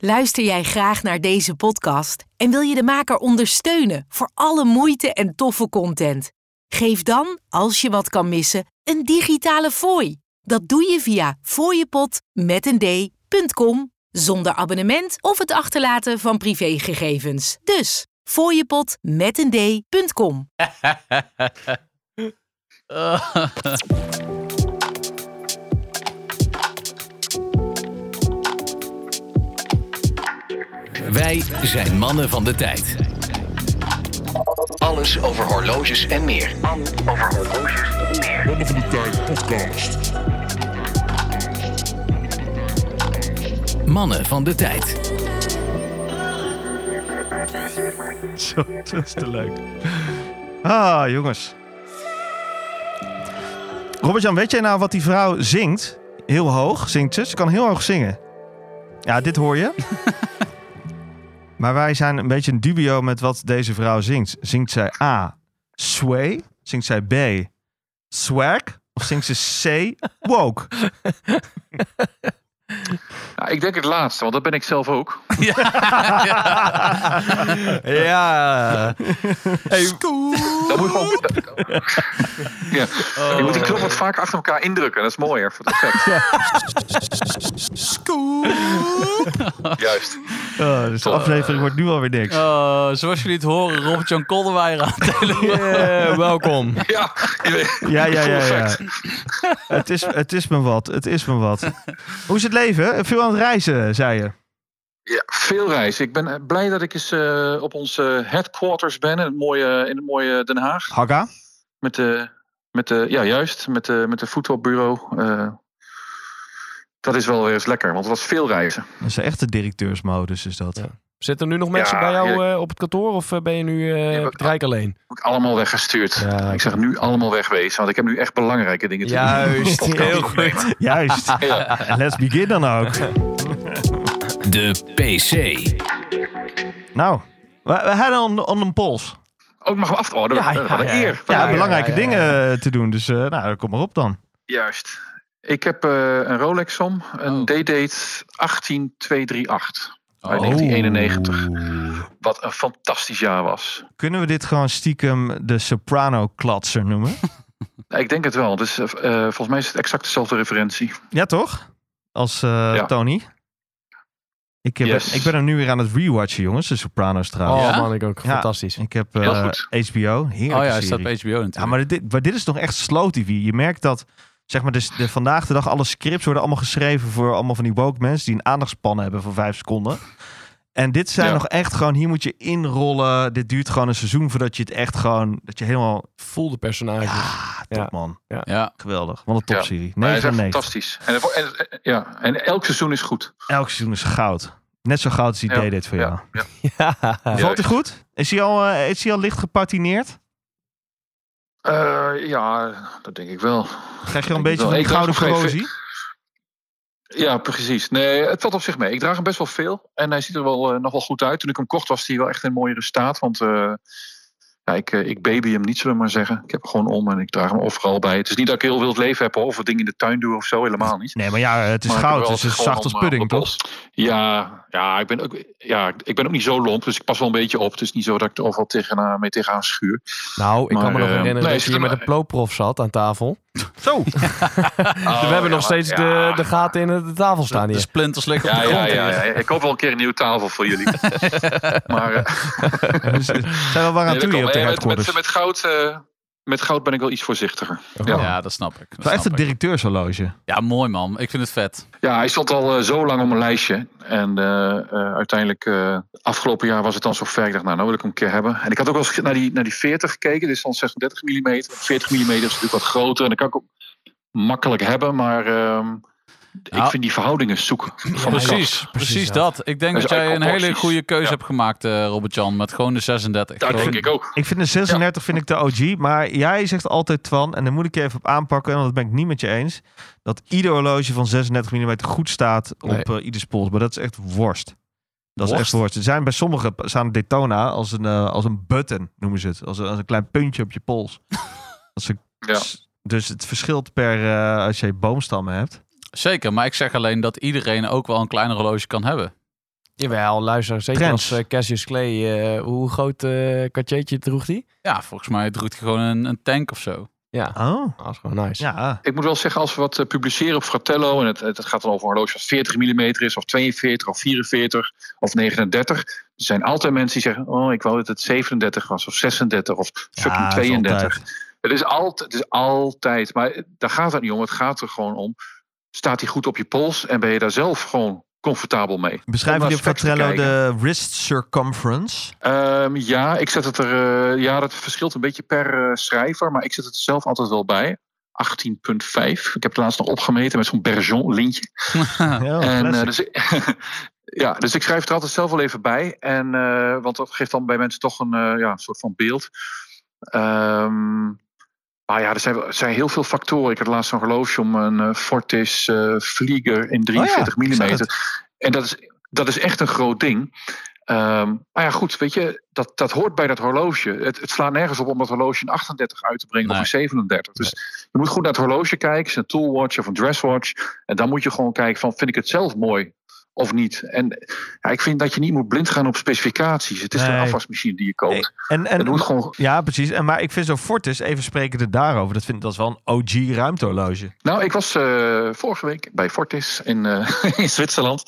Luister jij graag naar deze podcast en wil je de maker ondersteunen voor alle moeite en toffe content? Geef dan, als je wat kan missen, een digitale fooi. Dat doe je via fooiepot met een d.com zonder abonnement of het achterlaten van privégegevens. Dus fooiepot Wij zijn mannen van de tijd. Alles over horloges en meer. Mannen van de Tijd podcast. Mannen van de tijd. Zo, dat is te leuk. Ah, jongens. Robert-Jan, weet jij nou wat die vrouw zingt? Heel hoog zingt ze. Ze kan heel hoog zingen. Ja, dit hoor je. Maar wij zijn een beetje in dubio met wat deze vrouw zingt. Zingt zij A, sway? Zingt zij B, swag? Of zingt ze C, woke? Ja, ik denk het laatste, want dat ben ik zelf ook. Ja. Hey, Dan moet je gewoon. ja. Je moet die knop wat vaker achter elkaar indrukken. Dat is mooier voor het effect. Juist. Oh, dus de aflevering wordt nu alweer niks. oh, zoals jullie het horen, Robert-Jan Kolderweijer aan. Yeah, welkom. Ja, je weet- Ja, ja, ja, ja. Het is, het is me wat. Het is me wat. Hoe is het leven? Veel aan het reizen, zei je. Ja, veel reizen. Ik ben eh, blij dat ik eens eh, op onze headquarters ben in het mooie, in het mooie Den Haag. Haga? Met de, met de, ja, juist, met de, met de voetbalbureau. Eh, dat is wel weer eens lekker, want het was veel reizen. Dat is een echte directeursmodus, is dat. Ja. Zitten er nu nog mensen Ja, bij jou eh, op het kantoor of eh, ben je nu eh, op het Rijk alleen? Heb ik allemaal weggestuurd. Ja, ik zeg nu allemaal wegwezen, want ik heb nu echt belangrijke dingen te doen. Juist, heel goed. Juist. Ja. Let's begin dan ook. De PC. Nou, we, we hadden on, on een pols. Oh, ik mag af. Oh, dat, Ja, ja, eer. Ja, ja, belangrijke ja, ja. dingen te doen. Dus eh, nou, kom maar op dan. Juist. Ik heb eh, een Rolex om, een Oh. D-Date 18238 Oh. uit 1991. Wat een fantastisch jaar was. Kunnen we dit gewoon stiekem de Soprano-klatser noemen? Ik denk het wel. Dus, volgens mij is het exact dezelfde referentie. Ja, toch? Als eh, Ja. Tony. Ik, heb, Yes. ik ben er nu weer aan het rewatchen, jongens. De Sopranos trouwens. Oh Ja? man, ik ook. Ja. Fantastisch. Ik heb eh. HBO. Heerlijke Oh ja, hij serie. staat op HBO natuurlijk. Ja, maar dit, maar dit is toch echt slow TV. Je merkt dat, zeg maar, dus de, vandaag de dag alle scripts worden allemaal geschreven voor allemaal van die woke mensen die een aandachtspannen hebben van vijf seconden. En dit zijn Ja. nog echt gewoon, hier moet je inrollen. Dit duurt gewoon een seizoen voordat je het echt gewoon, dat je helemaal, Voel de personages. ah, top Ja. man. Ja. Geweldig. Wat een Ja. topserie. Maar hij 9 is van echt 9. fantastisch. En, en, ja, en elk seizoen is goed. Elk seizoen is goud. Net zo goud als die Ja. deed dit voor jou. Ja, ja. Ja. Valt hij goed? Is hij al, eh, is hij al licht gepatineerd? Eh, ja, dat denk ik wel. Krijg je een beetje van die gouden corrosie? Ja, precies. Nee, het valt op zich mee. Ik draag hem best wel veel. En hij ziet er wel, eh, nog wel goed uit. Toen ik hem kocht was hij wel echt in mooiere staat. Want eh, ja, ik, eh, ik baby hem niet, zullen we maar zeggen. Ik heb hem gewoon om en ik draag hem overal bij. Het is niet dat ik heel wild leven heb of dingen in de tuin doe of zo. Helemaal niet. Nee, maar ja, het is Maar goud. Dus het is zacht als eh, pudding, toch? Ja, ja, ik ben ook, ja, ik ben ook niet zo lomp. Dus ik pas wel een beetje op. Het is niet zo dat ik er overal tegenaan, mee tegenaan schuur. Nou, ik kan me nog eh, herinneren nee, dat je hier met een plooprof zat aan tafel. Zo! we hebben nog steeds de, de gaten in de tafel staan De hier. splinters liggen op Ja, de ja, grond. ja, ja. Ik koop wel een keer een nieuwe tafel voor jullie. maar eh, zijn we waar aan nee, toe hier op de met, met, met, goud, eh, met goud ben ik wel iets voorzichtiger. Ja. Ja, dat snap ik. Dat Wel echt een directeurshorloge. Ja, mooi man. Ik vind het vet. Ja, hij stond al eh, zo lang op mijn lijstje. En eh, eh, uiteindelijk, eh, afgelopen jaar was het dan zo ver. Ik dacht, nou, nou wil ik hem een keer hebben. En ik had ook wel eens naar die, naar die 40 gekeken. Dit is dan 36 mm. 40 mm is natuurlijk wat groter. En dat kan ik ook makkelijk hebben. Maar ehm, Nou, ik vind die verhoudingen zoek. Van de Precies, kast. precies dat. Ik denk Dat jij een hele goede keuze Ja. hebt gemaakt, eh Robert-Jan, met gewoon de 36. Dat denk ik ook. Ik vind de 36 vind ik de OG, maar jij zegt altijd Twan, en daar moet ik je even op aanpakken, want dat ben ik niet met je eens, dat ieder horloge van 36 mm goed staat op Nee. eh, ieders pols. Maar dat is echt worst. Dat is echt worst. Er zijn bij sommigen staan Daytona als een, eh, als een button, noemen ze het. Als een, als een klein puntje op je pols. Als een, Ja. Dus het verschilt per eh, als je boomstammen hebt. Zeker, maar ik zeg alleen dat iedereen ook wel een kleiner horloge kan hebben. Jawel, luister. Zeker Trends. als eh, Cassius Clay. eh, hoe groot eh katjeetje droeg die? Ja, volgens mij droeg hij gewoon een, een tank of zo. Ja, Oh, dat is gewoon nice. ja. Ik moet wel zeggen, als we wat publiceren op Fratello... en het, het gaat dan over een horloge dat 40 mm is... of 42 of 44 of 39... er zijn altijd mensen die zeggen... oh, ik wou dat het 37 was of 36 of fucking Ja, is 32. altijd. Het is, altijd, het is altijd, maar daar gaat het niet om. Het gaat er gewoon om, staat hij goed op je pols... en ben je daar zelf gewoon comfortabel mee? Beschrijven Om jullie op naar specs te Fatrello de wrist circumference? Ehm, ja, ik zet het er. eh, ja, dat verschilt een beetje per eh, schrijver, maar ik zet het er zelf altijd wel bij. 18,5. Ik heb het laatst nog opgemeten met zo'n Bergeon lintje. Ja, en, eh, classic. dus, ik- ja, dus ik schrijf het er altijd zelf wel even bij. En, eh, want dat geeft dan bij mensen toch een eh, ja, een soort van beeld. Ehm, maar ja, er zijn, er zijn heel veel factoren. Ik had laatst een horloge om een eh, Fortis eh Vlieger in 43 Oh ik zag mm. En dat is, dat is echt een groot ding. Ehm, maar ja, goed, weet je, dat, dat hoort bij dat horloge. Het, het slaat nergens op om dat horloge in 38 uit te brengen Nee. of in 37. Dus je moet goed naar het horloge kijken. Een toolwatch of een dresswatch? En dan moet je gewoon kijken van, vind ik het zelf mooi of niet? En ja, ik vind dat je niet moet blind gaan op specificaties. Het is Nee. een afwasmachine die je koopt. En, gewoon... ja, precies. En, maar ik vind zo Fortis, even sprekende daarover, dat, vind, dat is wel een OG ruimtehorloge. Nou, ik was eh, vorige week bij Fortis in, eh, in Zwitserland.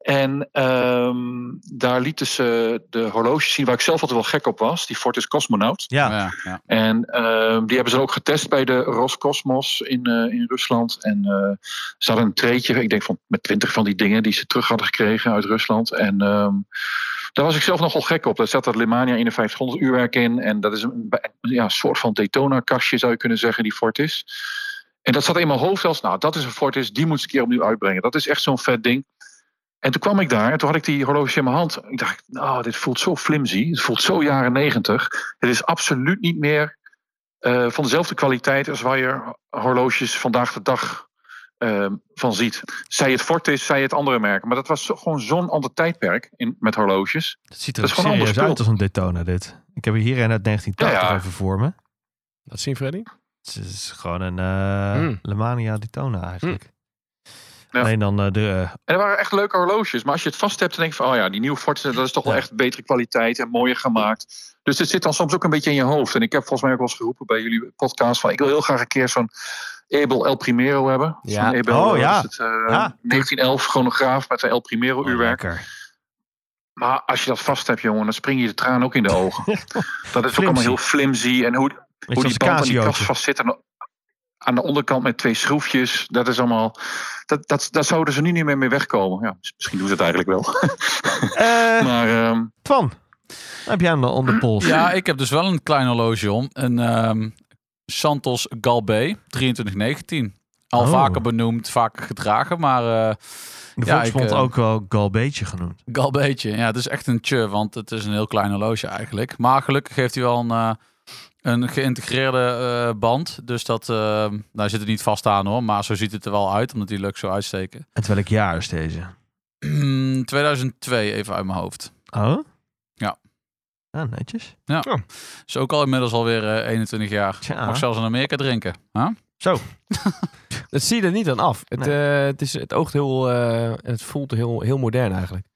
En ehm, daar lieten ze de horloges zien waar ik zelf altijd wel gek op was. Die Fortis Cosmonaut. Ja, Ja, ja. En ehm, die hebben ze ook getest bij de Roscosmos in, eh, in Rusland. En eh, ze hadden een treetje, ik denk van, met twintig van die dingen die ze terug hadden gekregen uit Rusland. En ehm, daar was ik zelf nogal gek op. Daar zat dat Lemania 5100 uurwerk in. En dat is een, ja, soort van Daytona-kastje zou je kunnen zeggen, die Fortis. En dat zat in mijn hoofd als, nou, dat is een Fortis, die moet ze een keer opnieuw uitbrengen. Dat is echt zo'n vet ding. En toen kwam ik daar en toen had ik die horloge in mijn hand. Ik dacht, nou, dit voelt zo flimsy. Het voelt zo jaren negentig. Het is absoluut niet meer eh, van dezelfde kwaliteit als waar je horloges vandaag de dag eh, van ziet. Zij het Fortis, zij het andere merken. Maar dat was zo- gewoon zo'n ander tijdperk in, met horloges. dat ziet er dat is gewoon serieus ander uit als een Daytona dit. Ik heb hier een uit 1980 Ja, ja. even voor me. Dat zien, Freddy? Het is gewoon een eh Hmm. Lemania Daytona eigenlijk. Ja. Alleen dan eh, de... eh, En er waren echt leuke horloges. Maar als je het vast hebt, dan denk je van... oh ja, die nieuwe Fortis, dat is toch wel echt betere kwaliteit en mooier gemaakt. Dus het zit dan soms ook een beetje in je hoofd. En ik heb volgens mij ook wel eens geroepen bij jullie podcast... van ik wil heel graag een keer zo'n Abel El Primero hebben. Ja. Zo'n Abel, Oh, eh, ja. is het, Ja. 1911 chronograaf met een El Primero oh, uurwerk. lekker. Maar als je dat vast hebt, jongen, dan spring je de traan ook in de ogen. dat is ook allemaal heel flimsy. En hoe, hoe die band aan die kast Casiootje. Aan de- de onderkant met twee schroefjes. Dat is allemaal. Dat, dat, daar zouden ze nu niet meer mee wegkomen. Ja, mis- misschien doen ze het eigenlijk wel. Eh, maar ehm, Twan, heb jij hem dan onder pols? Ja, ik heb dus wel een klein horloge om. Een ehm, Santos Galbé 2319. Al Oh. vaker benoemd, vaker gedragen, maar eh De Ja, ik, eh, ook wel Galbeetje genoemd. Galbeetje. Ja, het is echt een tje, want het is een heel klein horloge eigenlijk. Maar gelukkig heeft hij wel een, eh, een geïntegreerde eh, band. Dus dat, eh nou zit het niet vast aan hoor, maar zo ziet het er wel uit, omdat die leuk zo uitsteken. En welk jaar is deze? 2002 even uit mijn hoofd. Oh? Ja. Ah, netjes. Is ook al inmiddels alweer eh 21 jaar. Tja. Mag zelfs in Amerika drinken. Huh? Zo. Dat zie je er niet aan af. Het, eh, het, is, het oogt heel... eh, en het voelt heel, heel modern eigenlijk.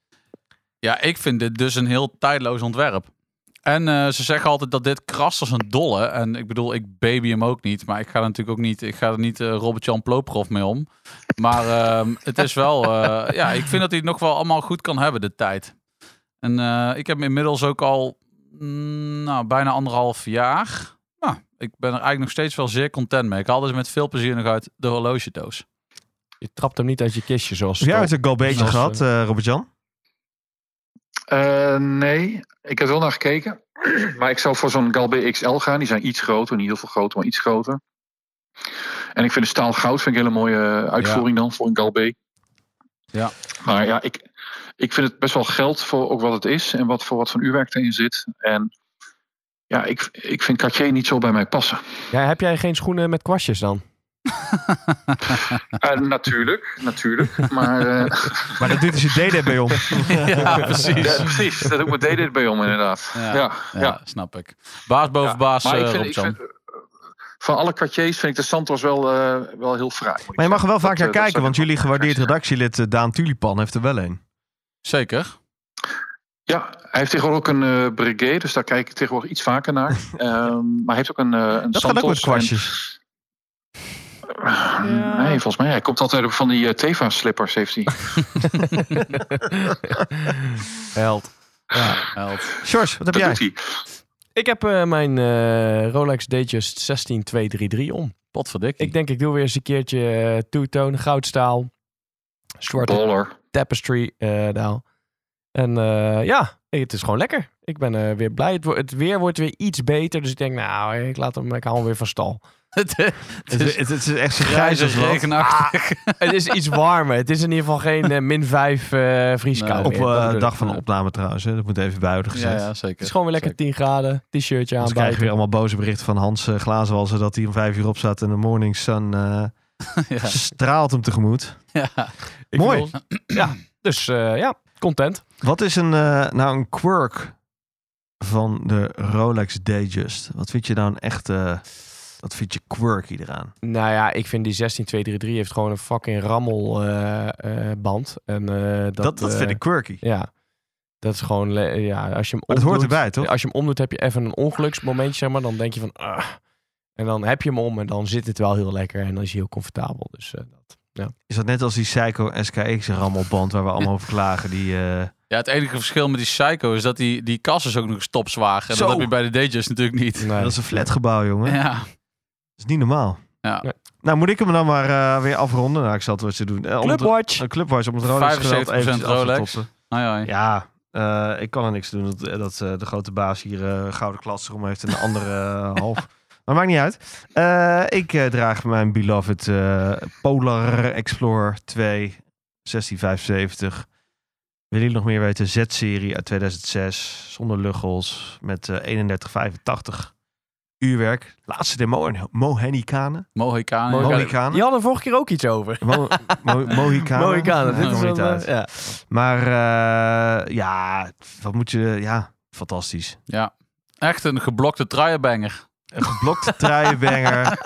Ja, ik vind dit dus een heel tijdloos ontwerp. En eh, ze zeggen altijd dat dit krast als een dolle. En ik bedoel, ik baby hem ook niet. Maar ik ga er natuurlijk ook niet, ik ga er niet eh, Robert-Jan Ploprof mee om. Maar ehm, het is wel, eh, ja, ik vind dat hij het nog wel allemaal goed kan hebben, de tijd. En eh, ik heb hem inmiddels ook al, mm, nou, bijna anderhalf jaar. Nou, ik ben er eigenlijk nog steeds wel zeer content mee. Ik haal dus met veel plezier nog uit de horlogedoos. Je trapt hem niet uit je kistje zoals... Heb jij ooit een Zoals, gehad, eh Robert-Jan? Eh, nee, ik heb wel naar gekeken. maar ik zou voor zo'n Galbé XL gaan. Die zijn iets groter, niet heel veel groter, maar iets groter. En ik vind de staal goud vind ik een hele mooie eh, uitvoering dan voor een Galbé. Ja. Maar ja, ik, ik vind het best wel geld voor ook wat het is en wat voor wat voor uurwerk erin zit. En ja, ik, ik vind Cartier niet zo bij mij passen. Ja, heb jij geen schoenen met kwastjes dan? Eh, natuurlijk, natuurlijk. Maar eh, Maar dat doet dus je DD bij om. ja, precies. ja, precies, daar doe ik mijn DD bij om inderdaad. Ja. Ja, ja, Ja, snap ik. Baas boven Ja, baas, Maar ik eh, vind, ik vind, van alle Cartiers vind ik de Santos wel, eh, wel heel fraai. Maar je mag er wel vaak naar Dat, dat kijken, want jullie gewaardeerd redactielid Daan Tulipan heeft er wel een. Zeker. Ja, hij heeft tegenwoordig ook een eh Breguet, dus daar kijk ik tegenwoordig iets vaker naar. Ehm, maar hij heeft ook een, een Dat gaat ook met kwastjes. Nee, volgens mij. Hij komt altijd op van die eh, Teva-slippers, heeft hij. Held. Ja, held. George, wat heb Dat jij? Ik heb eh, mijn eh, Rolex Datejust 16233 om. Potverdikkie. Ik denk ik doe weer eens een keertje two-tone, goudstaal. Zwarte tapestry eh daal. En eh, ja, het is gewoon lekker. Ik ben eh, weer blij. Het, wo- het weer wordt weer iets beter. Dus ik denk, nou, ik, laat hem, ik haal hem weer van stal. Het, Het, het is, het, het is echt grijs grijze, als regenachtig. het is iets warmer. Het is in ieder geval geen eh, min 5 eh vrieskou Nee. Op eh dag van de opname trouwens. Hè. Dat moet even buiten ja, gezet. ja, Het zeker. is gewoon weer lekker Zeker. 10 graden. T-shirtje aan Dan krijg je weer allemaal boze berichten van Hans uh, dat hij om vijf uur op staat en de morning sun eh, ja. straalt hem tegemoet. Ja. Ik Mooi. wil- ja, dus eh, ja, content. Wat is een, eh, nou een quirk van de Rolex Datejust? Wat vind je nou een echte, wat vind je quirky eraan? Nou ja, ik vind die 16233 heeft gewoon een fucking rammel eh, eh, band. En, eh, dat, Dat, dat, eh, vind ik quirky. Ja, dat is gewoon... le- Ja, als je hem dat hoort omdoet- erbij, toch? Als je hem omdoet, heb je even een ongeluksmomentje, zeg maar. Dan denk je van... ah. En dan heb je hem om en dan zit het wel heel lekker. En dan is hij heel comfortabel. Dus eh, dat... Is dat net als die Psycho SKX rammelband waar we allemaal over klagen? Die, eh, ja, het enige verschil met die Psycho is dat die, die kas is ook nog stopzwaar. En Zo. dat heb je bij de Datejust natuurlijk niet. Nee. dat is een flatgebouw, jongen. Ja. Dat is niet normaal. Ja. Nee. Nou, moet ik hem dan maar eh, weer afronden? Nou, ik zal het wat ze doen. Eh, om Clubwatch. Een clubwatch om het Rolex 75% geweld te Rolex. toppen. Ai, ai. Ja, eh, ik kan er niks doen dat, dat de grote baas hier eh, gouden klats erom heeft en de andere half. Maar maakt niet uit. Eh, ik draag mijn beloved eh, Polar Explorer 2 1675. Willen jullie nog meer weten? Z-serie uit 2006. Zonder luggels. Met eh 3185 uurwerk. Laatste demo in Mohikanen. Mohikanen. Je had er vorige keer ook iets over. Mo Mo Mohikanen. Mohikanen. Dit is komt niet een, uit. eh, ja. Maar eh, ja, wat moet je... Ja, fantastisch. Ja. Echt een geblokte truienbanger. Een geblokte truienbanger.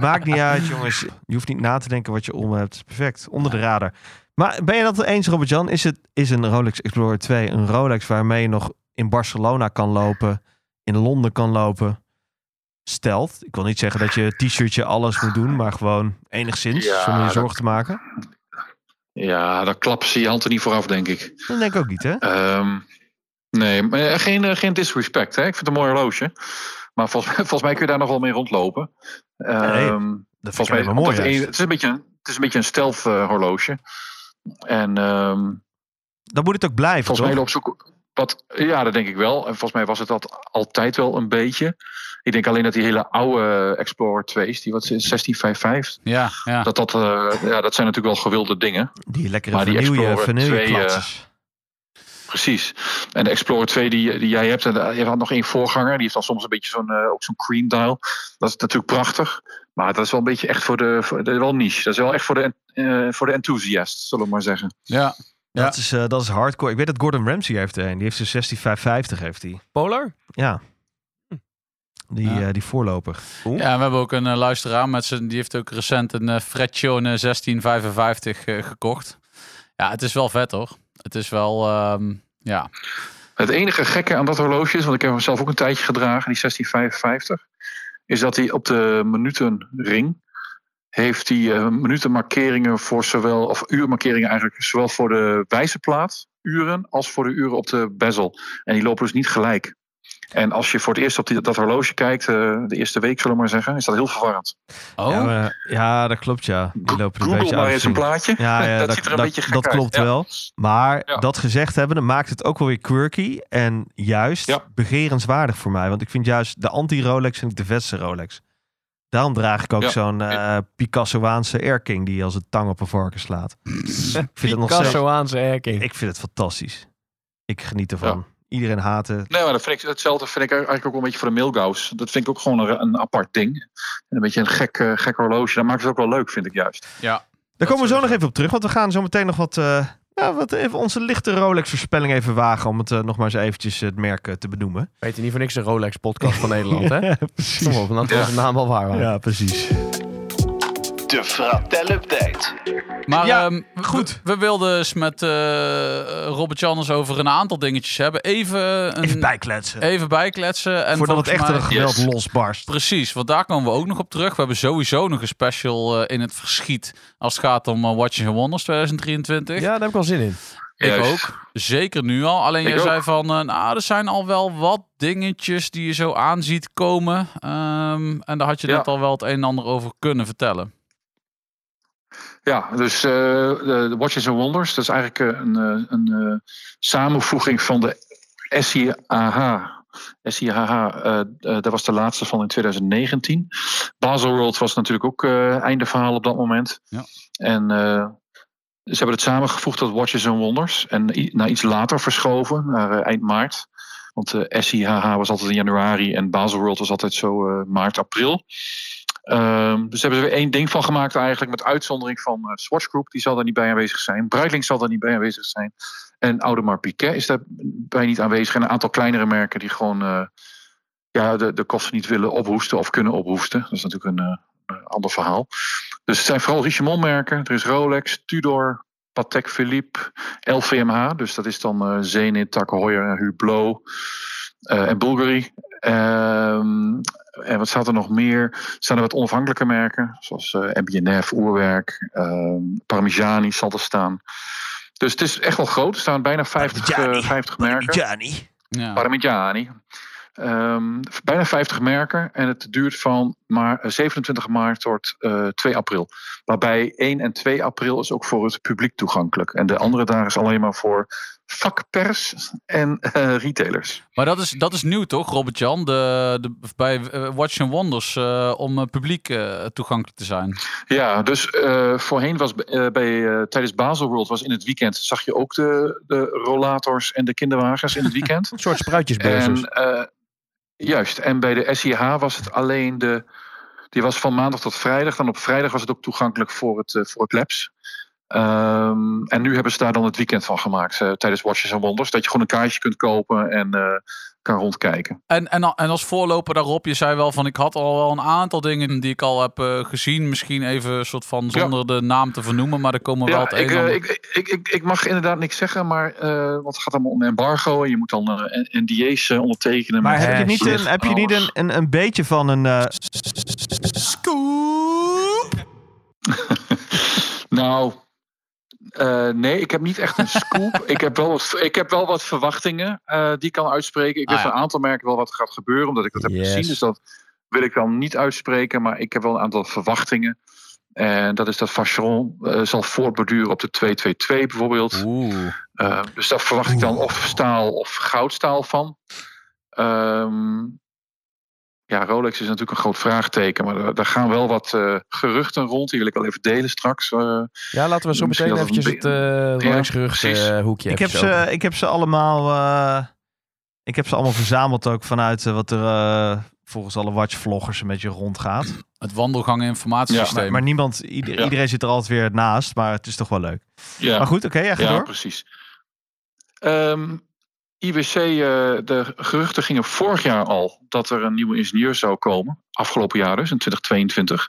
Maakt niet uit, jongens. Je hoeft niet na te denken wat je om hebt. Perfect. Onder de radar. Maar ben je dat eens, Robert-Jan? Is, het, is een Rolex Explorer 2 een Rolex waarmee je nog in Barcelona kan lopen, in Londen kan lopen? Stelt. Ik wil niet zeggen dat je t-shirtje alles moet doen, maar gewoon enigszins, Ja, zonder je dat- zorgen te maken. Ja, daar klappen ze je hand er niet voor af, denk ik. Dat denk ik ook niet, hè? Ehm, nee, maar geen, eh, geen disrespect. Hè? Ik vind het een mooi horloge. Maar volgens, volgens mij kun je daar nog wel mee rondlopen. Nee, Ehm, Dat volgens mij mooi. het, het is een beetje een, het is een, beetje een stealth eh, horloge. En ehm, Dan moet het ook blijven, volgens mij op zoek. Wat, ja, dat denk ik wel. En volgens mij was het dat altijd wel een beetje. Ik denk alleen dat die hele oude Explorer 2's, die wat is, 1655, Ja, ja. dat, dat, eh, ja, dat zijn natuurlijk wel gewilde dingen. Die lekkere Maar die Explorer vanille 2, eh. Precies. En de Explorer 2 die, die jij hebt, en eh, je had nog één voorganger, die heeft dan soms een beetje zo'n eh, ook zo'n cream dial. Dat is natuurlijk prachtig. Maar dat is wel een beetje echt voor de, voor de wel niche. Dat is wel echt voor de, eh, voor de enthusiast, zullen we maar zeggen. ja. Ja. Dat, is, eh, dat is hardcore. Ik weet dat Gordon Ramsay heeft er een. Die heeft een 16550 heeft hij. Polar? Ja. Die, Ja. eh, die voorloper. Ja, we hebben ook een eh, luisteraar met zijn, die heeft ook recent een uh, Freccione 1655 eh, gekocht. Ja, het is wel vet hoor. Het is wel, ehm, ja. Het enige gekke aan dat horloge is, want ik heb hem zelf ook een tijdje gedragen, die 1655, is dat hij op de minutenring heeft hij eh, minutenmarkeringen voor zowel, of uurmarkeringen eigenlijk, zowel voor de wijzerplaat, uren, als voor de uren op de bezel. En die lopen dus niet gelijk. En als je voor het eerst op die, dat horloge kijkt, eh, de eerste week zullen we maar zeggen, is dat heel verwarrend. Oh, Ja, maar- ja, dat klopt ja. Die lopen een Google beetje maar eens een plaatje. Ja, ja, dat, dat, ziet er een dat- beetje gek dat uit. klopt Ja. wel. Maar Ja. dat gezegd hebben, maakt het ook wel weer quirky. En juist Ja. begerenswaardig voor mij. Want ik vind juist de anti-Rolex ik de vetste Rolex. Daarom draag ik ook Ja. zo'n eh Picassoaanse Air King die als een tang op een varken slaat. ik vind het nog steeds, Picassoaanse herking. ik vind het fantastisch. Ik geniet ervan. Iedereen haat het. Nee, maar dat vind ik, hetzelfde vind ik eigenlijk ook wel een beetje voor de Milgauss. Dat vind ik ook gewoon een, een apart ding. En een beetje een gek, eh, gek horloge. Dat maakt het ook wel leuk, vind ik juist. ja. Daar komen we zo nog even op terug. Want we gaan zo meteen nog wat, eh, ja, wat even onze lichte Rolex voorspelling even wagen. Om het eh, nog maar eens eventjes het merk te benoemen. Weet je niet voor niks een Rolex podcast van Nederland, hè? precies. Kom op, dat was de naam al waar. waren. Ja, precies. De Fratello tijd. Maar Ja, ehm, goed. We, we wilden eens met eh Robert Janners over een aantal dingetjes hebben. Even, een, Even bijkletsen. even bijkletsen. En Voordat het volgens echt mij- een geweld Yes. losbarst. Precies, want daar komen we ook nog op terug. We hebben sowieso nog een special eh, in het verschiet als het gaat om uh, Watches and Wonders 2023. Ja, daar heb ik al zin in. Ik Juist. ook. Zeker nu al. Alleen Ik jij ook. zei van, eh, nou, er zijn al wel wat dingetjes die je zo aan ziet komen. Ehm, en daar had je Ja. net al wel het een en ander over kunnen vertellen. Ja, dus eh, de, de Watches and Wonders, dat is eigenlijk eh, een, eh, een samenvoeging van de SIAH. SIHH, eh, dat was de laatste van in 2019. Baselworld was natuurlijk ook einde verhaal op dat moment. Ja. En ze hebben het samengevoegd tot Watches and Wonders. En naar iets later verschoven, naar eind maart. Want eh SIHH was altijd in januari en Baselworld was altijd zo maart, april. Ehm, dus hebben ze er één ding van gemaakt eigenlijk, met uitzondering van eh, Swatch Group. Die zal daar niet bij aanwezig zijn. Breitling zal daar niet bij aanwezig zijn. En Audemars Piguet is daarbij niet aanwezig. En een aantal kleinere merken die gewoon eh, ja, de, de kosten niet willen ophoesten of kunnen ophoesten. Dat is natuurlijk een eh, eh, ander verhaal. Dus het zijn vooral Richemont merken. Er is Rolex, Tudor, Patek Philippe, LVMH. Dus dat is dan Zenit, Tak Heuer, Hublot en Bulgari. Ehm, en wat staat er nog meer? Er staan er wat onafhankelijke merken, zoals eh MBNF, Oerwerk, ehm Parmigiani zal er staan. Dus het is echt wel groot. Er staan bijna 50, eh, Parmigiani. 50 merken. Gianni. Ja. Parmigiani. Ehm, bijna 50 merken en het duurt van maar 27 maart tot eh 2 april. Waarbij 1 en 2 april is ook voor het publiek toegankelijk. En de andere dagen is alleen maar voor vakpers en eh, retailers. Maar dat is, dat is nieuw toch, Robert-Jan? De, de, bij eh, Watch and Wonders eh, om eh, publiek eh, toegankelijk te zijn. Ja, dus eh, voorheen was eh, bij, eh, tijdens Baselworld was in het weekend zag je ook de, de rollators en de kinderwagens in het weekend. Een soort spruitjesbeurs. En, eh, juist. En bij de SIH was het alleen de. Die was van maandag tot vrijdag. Dan op vrijdag was het ook toegankelijk voor het, eh, voor het labs. Ehm, en nu hebben ze daar dan het weekend van gemaakt eh, tijdens Watches and Wonders. Dat je gewoon een kaartje kunt kopen en eh, kan rondkijken. En, en, en als voorloper daarop, je zei wel van ik had al wel een aantal dingen die ik al heb eh, gezien. Misschien even een soort van zonder de naam te vernoemen, maar er komen wel Ja, het ik, ander. ik, ik, ik, ik mag inderdaad niks zeggen, maar, eh, want het gaat allemaal om embargo en je moet dan eh, NDA's eh, ondertekenen. Maar heb je niet, een, heb je niet een, een beetje van een... Nou, eh, nee, ik heb niet echt een scoop. ik, heb wel wat, ik heb wel wat verwachtingen eh, die ik kan uitspreken. Ik weet Ah, ja. van een aantal merken wel wat gaat gebeuren, omdat ik dat heb gezien. Dus dat wil ik dan niet uitspreken, maar ik heb wel een aantal verwachtingen. En dat is dat Vacheron eh, zal voortborduren op de 222 bijvoorbeeld. Oeh. Eh, dus daar verwacht ik dan of staal of goudstaal van. Ehm, ja, Rolex is natuurlijk een groot vraagteken, maar er, er gaan wel wat eh, geruchten rond. Die wil ik wel even delen straks. eh. Ja, laten we zo meteen eventjes het uh, Ja, Rolex-gerucht eh, hoekje ik, heb ze, over. ik heb ze allemaal... eh, ik heb ze allemaal verzameld ook vanuit eh, wat er eh, volgens alle watchvloggers een beetje rondgaat. Het wandelgangen informatiesysteem. Maar, maar niemand, ieder- Ja. iedereen zit er altijd weer naast, maar het is toch wel leuk. ja. Maar goed, oké, ja, ga Ja, door. precies. Ehm, IWC, eh, de geruchten gingen vorig jaar al dat er een nieuwe ingenieur zou komen. Afgelopen jaar dus, in 2022.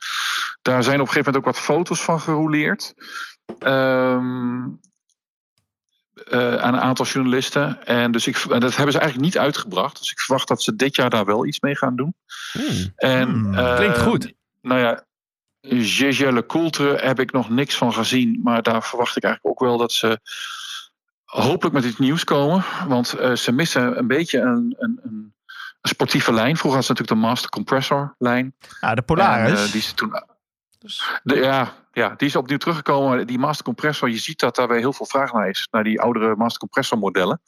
Daar zijn op een gegeven moment ook wat foto's van gerouleerd. Ehm, eh, aan een aantal journalisten. En dus ik, en dat hebben ze eigenlijk niet uitgebracht. Dus ik verwacht dat ze dit jaar daar wel iets mee gaan doen. Hmm. En, Hmm, eh, klinkt goed. Nou ja, Gégé heb ik nog niks van gezien. Maar daar verwacht ik eigenlijk ook wel dat ze hopelijk met iets nieuws komen. Want eh, ze missen een beetje een, een, een, een sportieve lijn. Vroeger had ze natuurlijk de Master Compressor lijn. Ja, de Polaris. En, eh, die is toen, de, ja, ja, die is opnieuw teruggekomen. Die Master Compressor, je ziet dat daar weer heel veel vraag naar is. Naar die oudere Master Compressor modellen.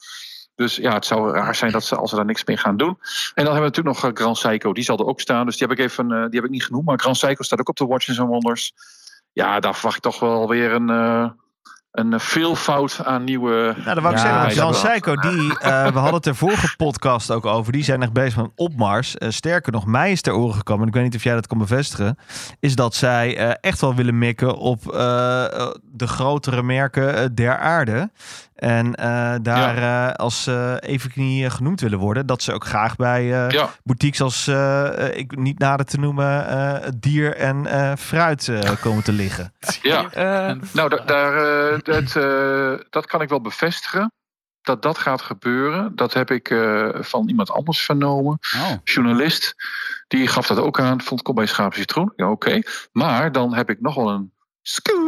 Dus ja, het zou raar zijn dat ze, als ze daar niks mee gaan doen. En dan hebben we natuurlijk nog eh, Grand Seiko. Die zal er ook staan. Dus die heb ik even eh, die heb ik niet genoemd. Maar Grand Seiko staat ook op de Watches and Wonders. Ja, daar verwacht ik toch wel weer een, eh, een veelvoud aan nieuwe... Nou, dat wou ik Ja, zeggen. Jan. Seiko, die, eh, we hadden het er vorige podcast ook over. Die zijn echt bezig met een opmars. Eh, sterker nog, mij is ter oren gekomen. En ik weet niet of jij dat kan bevestigen. Is dat zij eh, echt wel willen mikken op eh, de grotere merken eh, der aarde. En eh, daar eh, als ze even niet genoemd willen worden, dat ze ook graag bij eh, Ja, boutiques als, ik niet nader te noemen, eh, dier en eh, fruit eh, komen te liggen. ja. Eh, Nou, da- daar, dat, eh, dat kan ik wel bevestigen. Dat dat gaat gebeuren. Dat heb ik eh, van iemand anders vernomen. Oh. Journalist. Die gaf dat ook aan. Vond ik op bij Schaap Citroen. Ja, oké. Maar dan heb ik nog wel een scoop.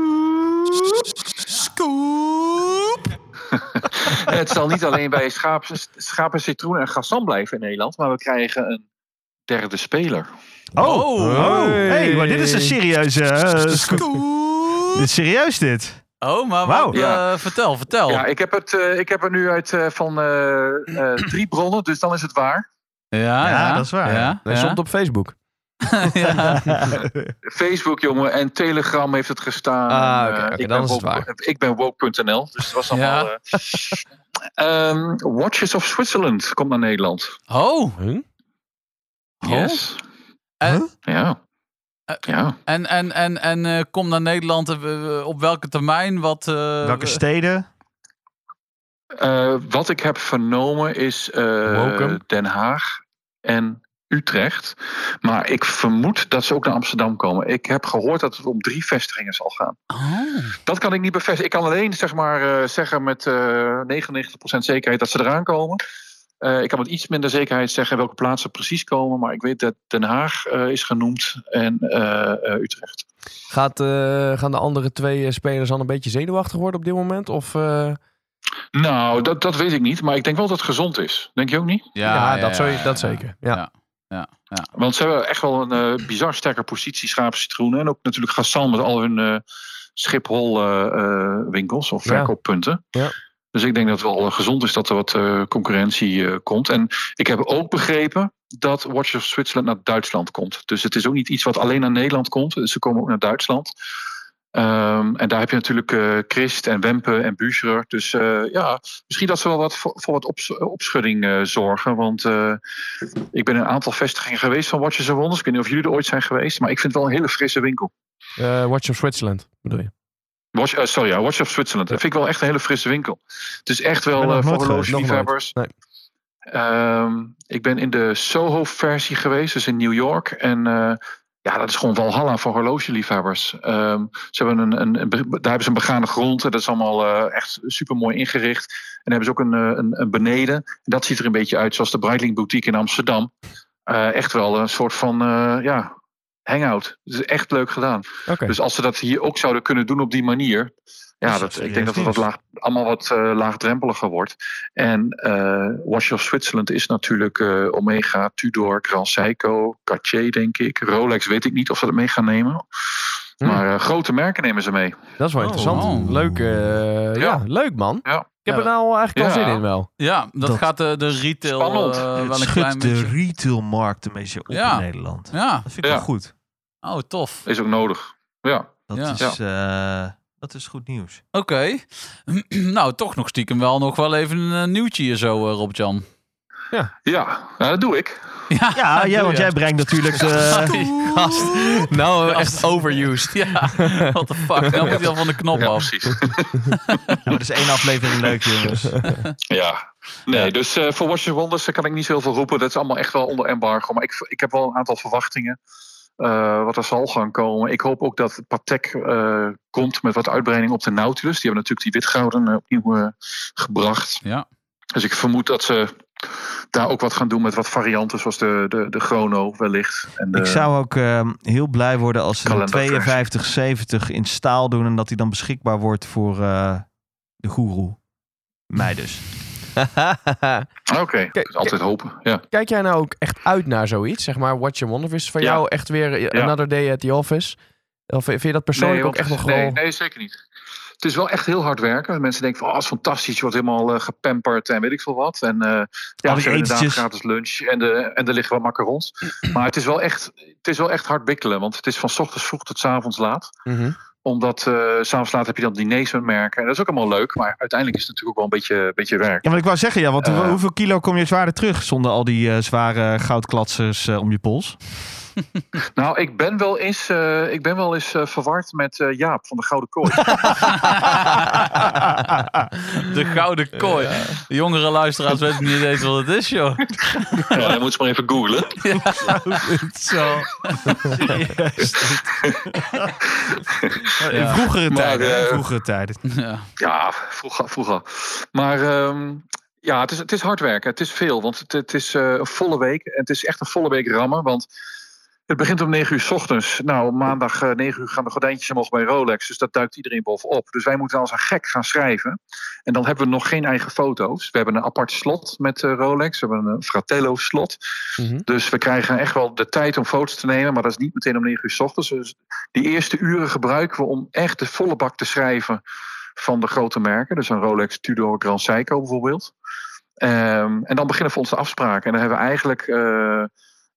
Het zal niet alleen bij Schaap, Schaap en Citroen en Gassan blijven in Nederland. Maar we krijgen een derde speler. Oh, Oh. hey, maar dit is een serieuze... scoop. Dit is serieus dit. Oh, maar eh, Ja. vertel, vertel. Ja, ik heb het, eh, ik heb het nu uit eh, van eh, eh, drie bronnen. Dus dan is het waar. ja, Ja, dat is waar. Ja, hij ja. stond op Facebook. ja. Facebook, jongen, en Telegram heeft het gestaan. Ah, oké, eh, oké, ik dan ben is het woke- waar. Ik ben woke.nl, dus het was allemaal... Ja. eh, ehm, Watches of Switzerland komt naar Nederland. Oh, Huh? Yes. En- Ja. Eh, ja. en, en, en, en eh, kom naar Nederland eh, op welke termijn? Wat, eh, Welke steden? Eh, wat ik heb vernomen is eh. Den Haag en Utrecht. Maar ik vermoed dat ze ook naar Amsterdam komen. Ik heb gehoord dat het om drie vestigingen zal gaan. Oh. Dat kan ik niet bevestigen. Ik kan alleen zeg maar, eh, zeggen met eh 99% zekerheid dat ze eraan komen. Eh, ik kan met iets minder zekerheid zeggen welke plaatsen precies komen. Maar ik weet dat Den Haag eh, is genoemd en eh, eh, Utrecht. Gaat, eh, gaan de andere twee eh, spelers dan een beetje zenuwachtig worden op dit moment? Of, eh, Nou, dat, dat weet ik niet. Maar ik denk wel dat het gezond is. Denk je ook niet? ja, dat, ja, dat ja. zeker. Ja. Ja. Ja. Want ze hebben echt wel een eh, bizar sterke positie, schapen citroenen. En ook natuurlijk Gassan met al hun eh Schiphol eh, eh, winkels of Ja. verkooppunten. Ja. Dus ik denk dat het wel eh, gezond is dat er wat eh, concurrentie eh, komt. En ik heb ook begrepen dat Watch of Switzerland naar Duitsland komt. Dus het is ook niet iets wat alleen naar Nederland komt. Ze komen ook naar Duitsland. Ehm, en daar heb je natuurlijk eh Christ en Wempe en Bucherer. Dus eh, ja, misschien dat ze wel wat voor, voor wat ops- opschudding eh, zorgen. Want ik ben in een aantal vestigingen geweest van Watches and Wonders. Ik weet niet of jullie er ooit zijn geweest. Maar ik vind het wel een hele frisse winkel. Watch of Switzerland, bedoel je? Watch, sorry, ja, Watch of Switzerland. Dat vind ik wel echt een hele frisse winkel. Het is echt wel voor horlogeliefhebbers. Nee. Ehm, ik ben in de Soho-versie geweest, dus in New York. En ja, dat is gewoon Valhalla voor horlogeliefhebbers. Ehm ze hebben een, een, daar hebben ze een begane grond. en Dat is allemaal eh, echt super mooi ingericht. En hebben ze ook een, eh, een, een beneden. En dat ziet er een beetje uit zoals de Breitling Boutique in Amsterdam. Eh, echt wel een soort van ja, hangout. Het is echt leuk gedaan. Dus als ze dat hier ook zouden kunnen doen op die manier. Ja, Dat dat, ik denk dat het wat laag, allemaal wat eh, laagdrempeliger wordt. En eh Watch of Switzerland is natuurlijk eh, Omega, Tudor, Grand Seiko, Cartier denk ik. Rolex weet ik niet of ze dat mee gaan nemen. Hmm. Maar eh, grote merken nemen ze mee. Dat is wel Oh, interessant. wow. Leuk, eh, ja. Ja. leuk man. Ja. Ik heb er nou eigenlijk wel Ja. zin in wel. Ja, dat, Dat- gaat de, de retail Spannend. eh, wel Het een klein de beetje. retailmarkt een beetje op Ja. in Nederland. Ja, Dat vind ik Ja. wel goed. Oh tof. Is ook nodig. Ja. Dat, Ja. is, eh, dat is goed nieuws. Oké. nou, toch nog stiekem wel nog wel even een eh, nieuwtje hier zo, eh, Rob-Jan. Ja, ja, dat doe ik. Ja, Ja, ja, want jij brengt natuurlijk. Gast, nou Gast. echt overused. Ja, what the fuck. Nou moet hij al van de knop Ja, af. precies. Ja, maar dat is één aflevering leuk, jongens. Ja, nee, Ja. dus eh, voor Watch Wonders kan ik niet zoveel roepen. Dat is allemaal echt wel onder embargo. Maar ik, ik heb wel een aantal verwachtingen eh, wat er zal gaan komen. Ik hoop ook dat Patek eh, komt met wat uitbreiding op de Nautilus. Die hebben natuurlijk die witgouden eh, opnieuw gebracht. Ja. Dus ik vermoed dat ze daar ook wat gaan doen met wat varianten, zoals de, de, de Chrono wellicht. En de, Ik zou ook eh, heel blij worden als ze Kalenderversie. 5270 in staal doen en dat die dan beschikbaar wordt voor de goeroe. Mij dus. Oké, altijd hopen. Ja. Kijk jij nou ook echt uit naar zoiets? Zeg maar, Watch Your Wonder. Is voor Ja. jou echt weer another day at the office? Of vind je dat persoonlijk Nee, ook echt nog wel... nee, nee, zeker niet. Het is wel echt heel hard werken. Mensen denken van, oh, het is fantastisch. Je wordt helemaal eh, gepamperd en weet ik veel wat. En eh ja, hebben inderdaad gratis lunch en, de, en er liggen wat macarons. Maar het is, wel echt, het is wel echt hard bikkelen. Want het is van 's ochtends vroeg tot 's avonds laat. Mhm. Omdat eh 's avonds laat heb je dan diners met merken. En dat is ook allemaal leuk. Maar uiteindelijk is het natuurlijk ook wel een beetje, beetje werk. Ja, maar ik wou zeggen, ja, want Eh. hoeveel kilo kom je zwaarder terug zonder al die eh, zware goudklatsers om je pols? Nou, ik ben wel eens, eh, ik ben wel eens eh, verward met eh, Jaap van de Gouden Kooi. De gouden kooi. De jongere luisteraars weten niet eens wat het is, joh. ja, dan moet ze maar even googlen. Zo. In Ja. vroegere tijden. vroegere tijden. Ja. Ja, vroeger. vroeger. Maar ehm, ja, het is, het is hard werken. Het is veel, want het, het is eh, een volle week. En het is echt een volle week rammen, want het begint om 9 uur s ochtends. Nou, maandag eh 9 uur gaan de gordijntjes omhoog bij Rolex. Dus dat duikt iedereen bovenop. Dus wij moeten als een gek gaan schrijven. En dan hebben we nog geen eigen foto's. We hebben een apart slot met eh, Rolex. We hebben een Fratello slot. Mhm. Dus we krijgen echt wel de tijd om foto's te nemen. Maar dat is niet meteen om 9 uur s ochtends. Dus die eerste uren gebruiken we om echt de volle bak te schrijven van de grote merken. Dus een Rolex, Tudor, Grand Seiko bijvoorbeeld. Ehm, en dan beginnen ons de afspraken. En dan hebben we eigenlijk eh,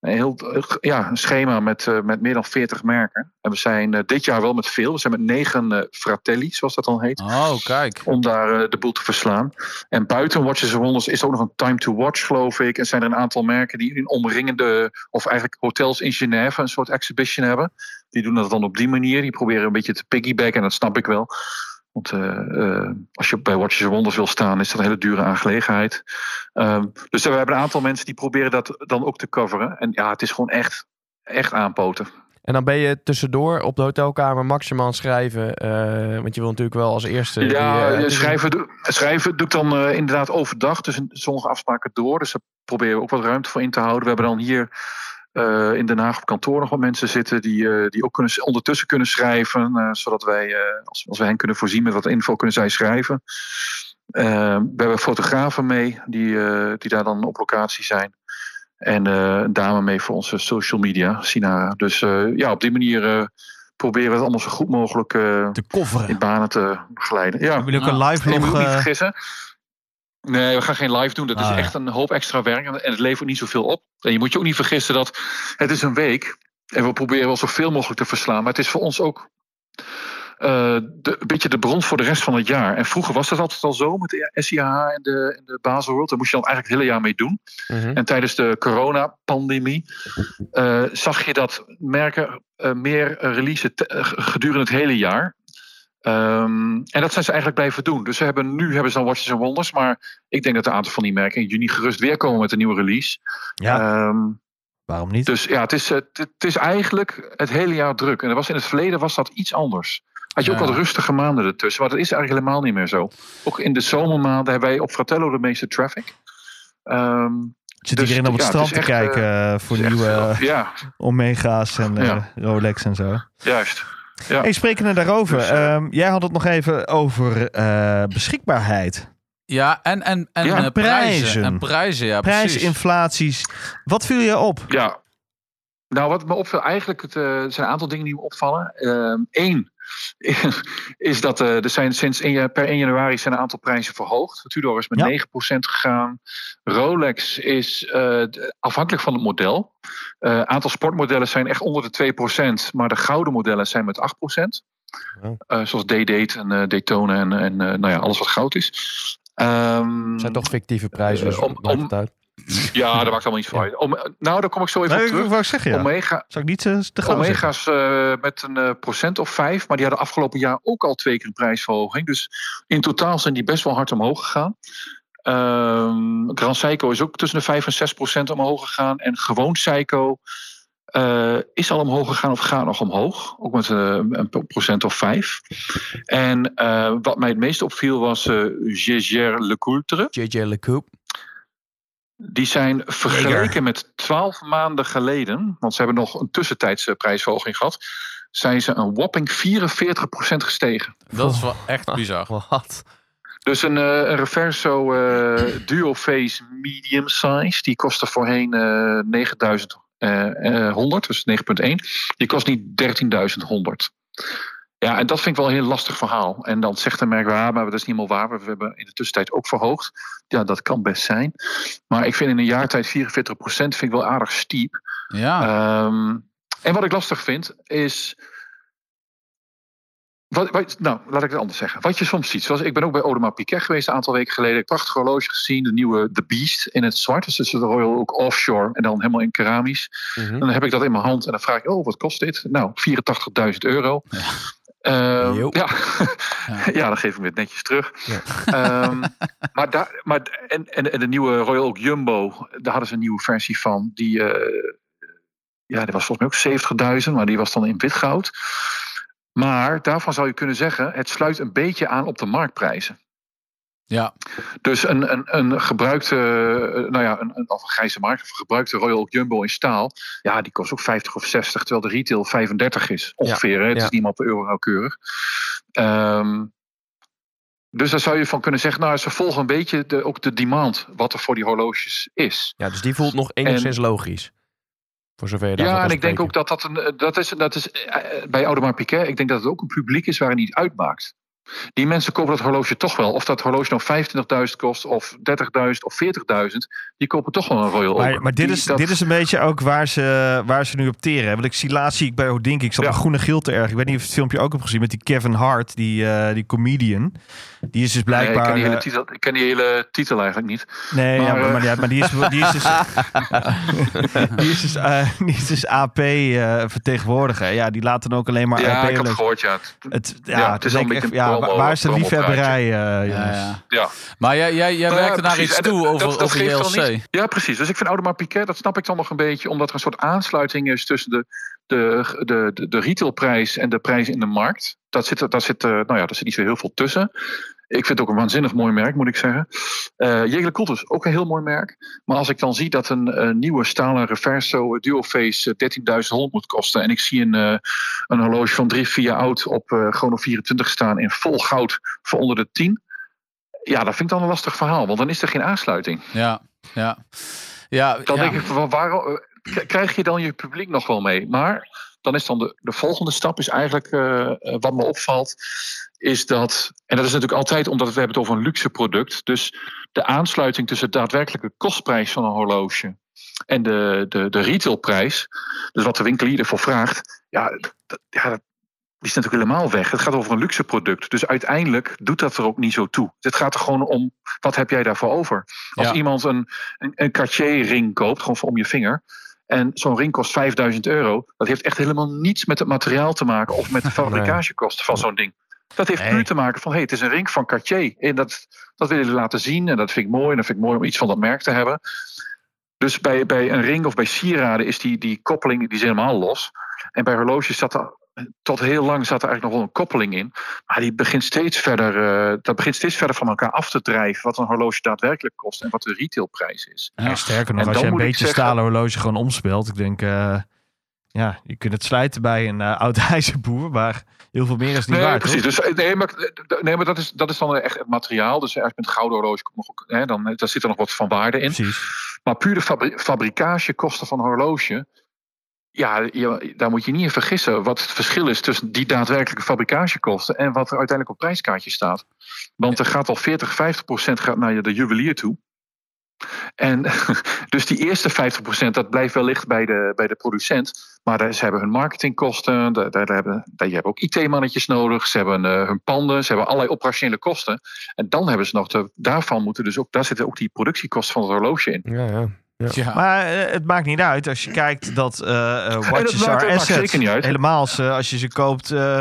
een heel ja, een schema met, eh, met meer dan 40 merken. En we zijn eh, dit jaar wel met veel. We zijn met negen eh, fratelli, zoals dat dan heet. Oh, kijk. Om daar de boel te verslaan. En buiten Watches and Wonders is er ook nog een Time to Watch, geloof ik. En zijn er een aantal merken die in omringende, of eigenlijk hotels in Genève, een soort exhibition hebben. Die doen dat dan op die manier. Die proberen een beetje te piggybacken, en dat snap ik wel. Want eh, eh, als je bij Watches and Wonders wil staan, is dat een hele dure aangelegenheid. Ehm, dus we hebben een aantal mensen die proberen dat dan ook te coveren. En ja, het is gewoon echt, echt aanpoten. En dan ben je tussendoor op de hotelkamer maximaal schrijven. eh, want je wil natuurlijk wel als eerste... Ja, die, schrijven, doe- schrijven doe ik dan inderdaad overdag. Dus sommige afspraken door. Dus daar proberen we ook wat ruimte voor in te houden. We hebben dan hier eh, in Den Haag op kantoor nog wat mensen zitten die, eh, die ook kunnen, ondertussen kunnen schrijven. eh, zodat wij, als, als we hen kunnen voorzien met wat info, kunnen zij schrijven. We hebben fotografen mee die, die daar dan op locatie zijn. En een dame mee voor onze social media, Sinara. Dus ja, op die manier proberen we het allemaal zo goed mogelijk Te kofferen. in banen te begeleiden. Ja, Hebben jullie ook een live je moet ook niet vergissen. Nee, we gaan geen live doen. Dat Ah, is ja. echt een hoop extra werk. En het levert niet zoveel op. En je moet je ook niet vergissen dat het is een week. En we proberen wel zoveel mogelijk te verslaan. Maar het is voor ons ook eh, de, een beetje de bron voor de rest van het jaar. En vroeger was dat altijd al zo met de SIH en de, en de Basel World. Daar moest je dan eigenlijk het hele jaar mee doen. Mhm. En tijdens de coronapandemie eh zag je dat merken eh, meer releasen eh, gedurende het hele jaar. Ehm, en dat zijn ze eigenlijk blijven doen. Dus ze hebben, nu hebben ze dan Watches and Wonders. Maar ik denk dat een aantal van die merken in juni gerust weer komen met een nieuwe release. ja, Ehm, waarom niet? dus ja, het is, eh, het, het is eigenlijk het hele jaar druk. En er was in het verleden was dat iets anders. Had je ook wat rustige maanden ertussen. Maar dat is eigenlijk helemaal niet meer zo. Ook in de zomermaanden hebben wij op Fratello de meeste traffic. Ehm, Zit dus, iedereen op het ja, strand het te echt, kijken eh, voor echt nieuwe. Ja, Omega's en. Rolex en zo. juist. Ja. Hey, sprekende daarover. Dus, eh, ehm, jij had het nog even over eh, beschikbaarheid. Ja, en, en, en Ja, eh, prijzen. prijzen. En prijzen, ja, precies. Prijsinflaties. Wat viel je op? Ja. Nou, wat me opviel, eigenlijk, het, eh, er zijn een aantal dingen die me opvallen. Eén is dat eh, er zijn sinds 1 ja- per 1 januari zijn een aantal prijzen verhoogd. Tudor is met Ja. 9% gegaan. Rolex is eh, afhankelijk van het model. Een aantal sportmodellen zijn echt onder de 2%, maar de gouden modellen zijn met 8%. Oh. Eh, zoals D-Date en eh, Daytona en, en eh, nou ja, alles wat goud is. Het zijn toch fictieve prijzen, dus Eh, om- maakt om- het uit. Ja, dat maakt allemaal iets voor uit. Om, nou, daar kom ik zo even Nee, op ik terug. wou zeggen ja. Omega, Zou ik niet eh, te zeggen? Omega's eh, met een eh, procent of vijf, maar die hadden afgelopen jaar ook al twee keer een prijsverhoging. Dus in totaal zijn die best wel hard omhoog gegaan. Ehm Grand Seiko is ook tussen de 5 en 6 procent omhoog gegaan. En gewoon Seiko eh, is al omhoog gegaan of gaat nog omhoog. Ook met een procent of 5. En eh, wat mij het meest opviel was eh Gégère Le Coultre. JJ LeCoop. Die zijn vergeleken met 12 maanden geleden, want ze hebben nog een tussentijdse prijsverhoging gehad, zijn ze een whopping 44% gestegen. Dat is wel echt bizar. Wat? Dus een, eh, een Reverso eh Duo Face Medium Size, die kostte voorheen eh 9100, dus 9.1. Die kost nu 13.100. Ja, en dat vind ik wel een heel lastig verhaal. En dan zegt de merk, ja, maar dat is niet helemaal waar. We hebben in de tussentijd ook verhoogd. Ja, dat kan best zijn. Maar ik vind in een jaar tijd 44% vind ik wel aardig stiep. Ja, Ehm, en wat ik lastig vind is. wat, wat- nou, laat ik het anders zeggen. Wat je soms ziet. Zoals ik ben ook bij Audemars Piguet geweest een aantal weken geleden. Prachtig horloge gezien. De nieuwe The Beast in het zwart. Dus is de Royal ook offshore. En dan helemaal in keramisch. Mhm. Dan heb ik dat in mijn hand. En dan vraag ik, oh, wat kost dit? Nou, 84.000 euro. Ehm, Jo. ja. Ja. dan geef ik hem weer netjes terug. Ja. Ehm, maar daar, maar, en, en, en de nieuwe Royal Oak Jumbo, daar hadden ze een nieuwe versie van. Die, eh, ja, die was volgens mij ook 70.000, maar die was dan in wit goud. Maar daarvan zou je kunnen zeggen, het sluit een beetje aan op de marktprijzen. Ja, Dus een, een, een gebruikte, eh, nou ja, een, een, of een grijze markt, of een gebruikte Royal Jumbo in staal, ja, die kost ook 50 of 60, terwijl de retail 35 is. Ongeveer, hè? het ja. is niet meer op de euro nauwkeurig. Ehm, dus daar zou je van kunnen zeggen, nou, ze volgen een beetje de, ook de demand, wat er voor die horloges is. Ja, dus die voelt nog enigszins logisch. Voor zover je Ja, en ik denk ook dat dat een. Dat is, dat is eh, bij Audemars Piguet. Ik denk dat het ook een publiek is waar het niet uitmaakt. Die mensen kopen dat horloge toch wel. Of dat horloge nou 25.000 kost, of 30.000 of 40.000. Die kopen toch wel een Royal Oak. Maar, maar dit, is, dat- dit is een beetje ook waar ze, waar ze nu op teren. Want ik zie laatst zie ik bij Hodink, ik zat Ja. een groene geel te erg. Ik weet niet of je het filmpje ook hebt gezien met die Kevin Hart, die, eh, die comedian. Die is dus Nee, ik, blijkbaar... ken die hele eh, titel, ik ken die hele titel eigenlijk niet. Nee, ja, Maar, maar, maar, ja, maar die, is, die is dus, die is dus, eh, die is dus AP eh, vertegenwoordiger. Ja, die laat dan ook alleen maar ja, AP. ik heb het gehoord, ja. Het, ja, Ja, het het is denk een beetje echt, ja, waar is de liefhebberij, eh, ja, jongens? ja. ja. Maar jij, jij, jij Nou werkte naar precies. iets toe dat- over, dat- dat over JLC. niet- Ja, precies. Dus ik vind Audemars Piguet, dat snap ik dan nog een beetje, omdat er een soort aansluiting is tussen de, de, de, de, de retailprijs en de prijs in de markt. Dat zit, er- daar zit, eh, nou ja, daar zit niet zo heel veel tussen. Ik vind het ook een waanzinnig mooi merk, moet ik zeggen. Eh Jegele Coulthus, ook een heel mooi merk. Maar als ik dan zie dat een, eh, nieuwe stalen Reverso Duoface eh, 13.100 moet kosten... en ik zie een, een horloge van drie, vier jaar oud op eh Chrono 24 staan... in vol goud voor onder de 10... Ja, dat vind ik dan een lastig verhaal, want dan is er geen aansluiting. Ja, ja. Ja, Dan ja. denk ik, van, waarom, krijg je dan je publiek nog wel mee? Maar dan is dan de, de volgende stap is eigenlijk, wat me opvalt, is dat, en dat is natuurlijk altijd omdat we hebben het over een luxe product, dus de aansluiting tussen de daadwerkelijke kostprijs van een horloge en de, de, de retailprijs, dus wat de winkelier ervoor vraagt, ja, dat, ja, dat die is natuurlijk helemaal weg. Het gaat over een luxe product. Dus uiteindelijk doet dat er ook niet zo toe. Het gaat er gewoon om, wat heb jij daarvoor over? Als Ja. iemand een, een, een Cartier ring koopt, gewoon voor om je vinger. En zo'n ring kost 5000 euro. Dat heeft echt helemaal niets met het materiaal te maken. Of met de fabrikagekosten van zo'n ding. Dat heeft Nee. puur te maken van, hé, hey, het is een ring van Cartier. En dat, dat willen jullie laten zien. En dat vind ik mooi. En dat vind ik mooi om iets van dat merk te hebben. Dus bij, bij een ring of bij sieraden is die, die koppeling die is helemaal los. En bij horloges zat er tot heel lang zat er eigenlijk nog wel een koppeling in. Maar die begint steeds verder, eh, dat begint steeds verder van elkaar af te drijven. Wat een horloge daadwerkelijk kost en wat de retailprijs is. Ja, sterker nog, En als je een beetje zeggen- stalen horloge gewoon omspeelt. Ik denk, eh, ja, je kunt het slijten bij een eh, oud ijzerboer. Maar heel veel meer is niet Nee, waard, precies. toch? Dus, eh, nee, maar, eh, nee, maar dat, is, dat is dan echt het materiaal. Dus als je met een gouden horloge komt, nog hè, dan daar zit er nog wat van waarde in. Precies. Maar puur de fabri fabrikagekosten van een horloge. Ja, je- daar moet je niet in vergissen wat het verschil is tussen die daadwerkelijke fabrikagekosten en wat er uiteindelijk op prijskaartje staat. Want er gaat al 40, 50 procent gaat naar de juwelier toe. En dus die eerste 50 procent, dat blijft wellicht bij de, bij de producent. Maar daar- ze hebben hun marketingkosten, daar, daar, daar hebben, daar, je hebt ook IT-mannetjes nodig, ze hebben eh, hun panden, ze hebben allerlei operationele kosten. En dan hebben ze nog, de, daarvan moeten dus ook, daar zitten ook die productiekosten van het horloge in. Ja, ja. Ja. Maar eh, het maakt niet uit als je kijkt dat eh eh, watches maakt- are dat maakt assets. zeker niet uit. Helemaal als, eh, als je ze koopt eh,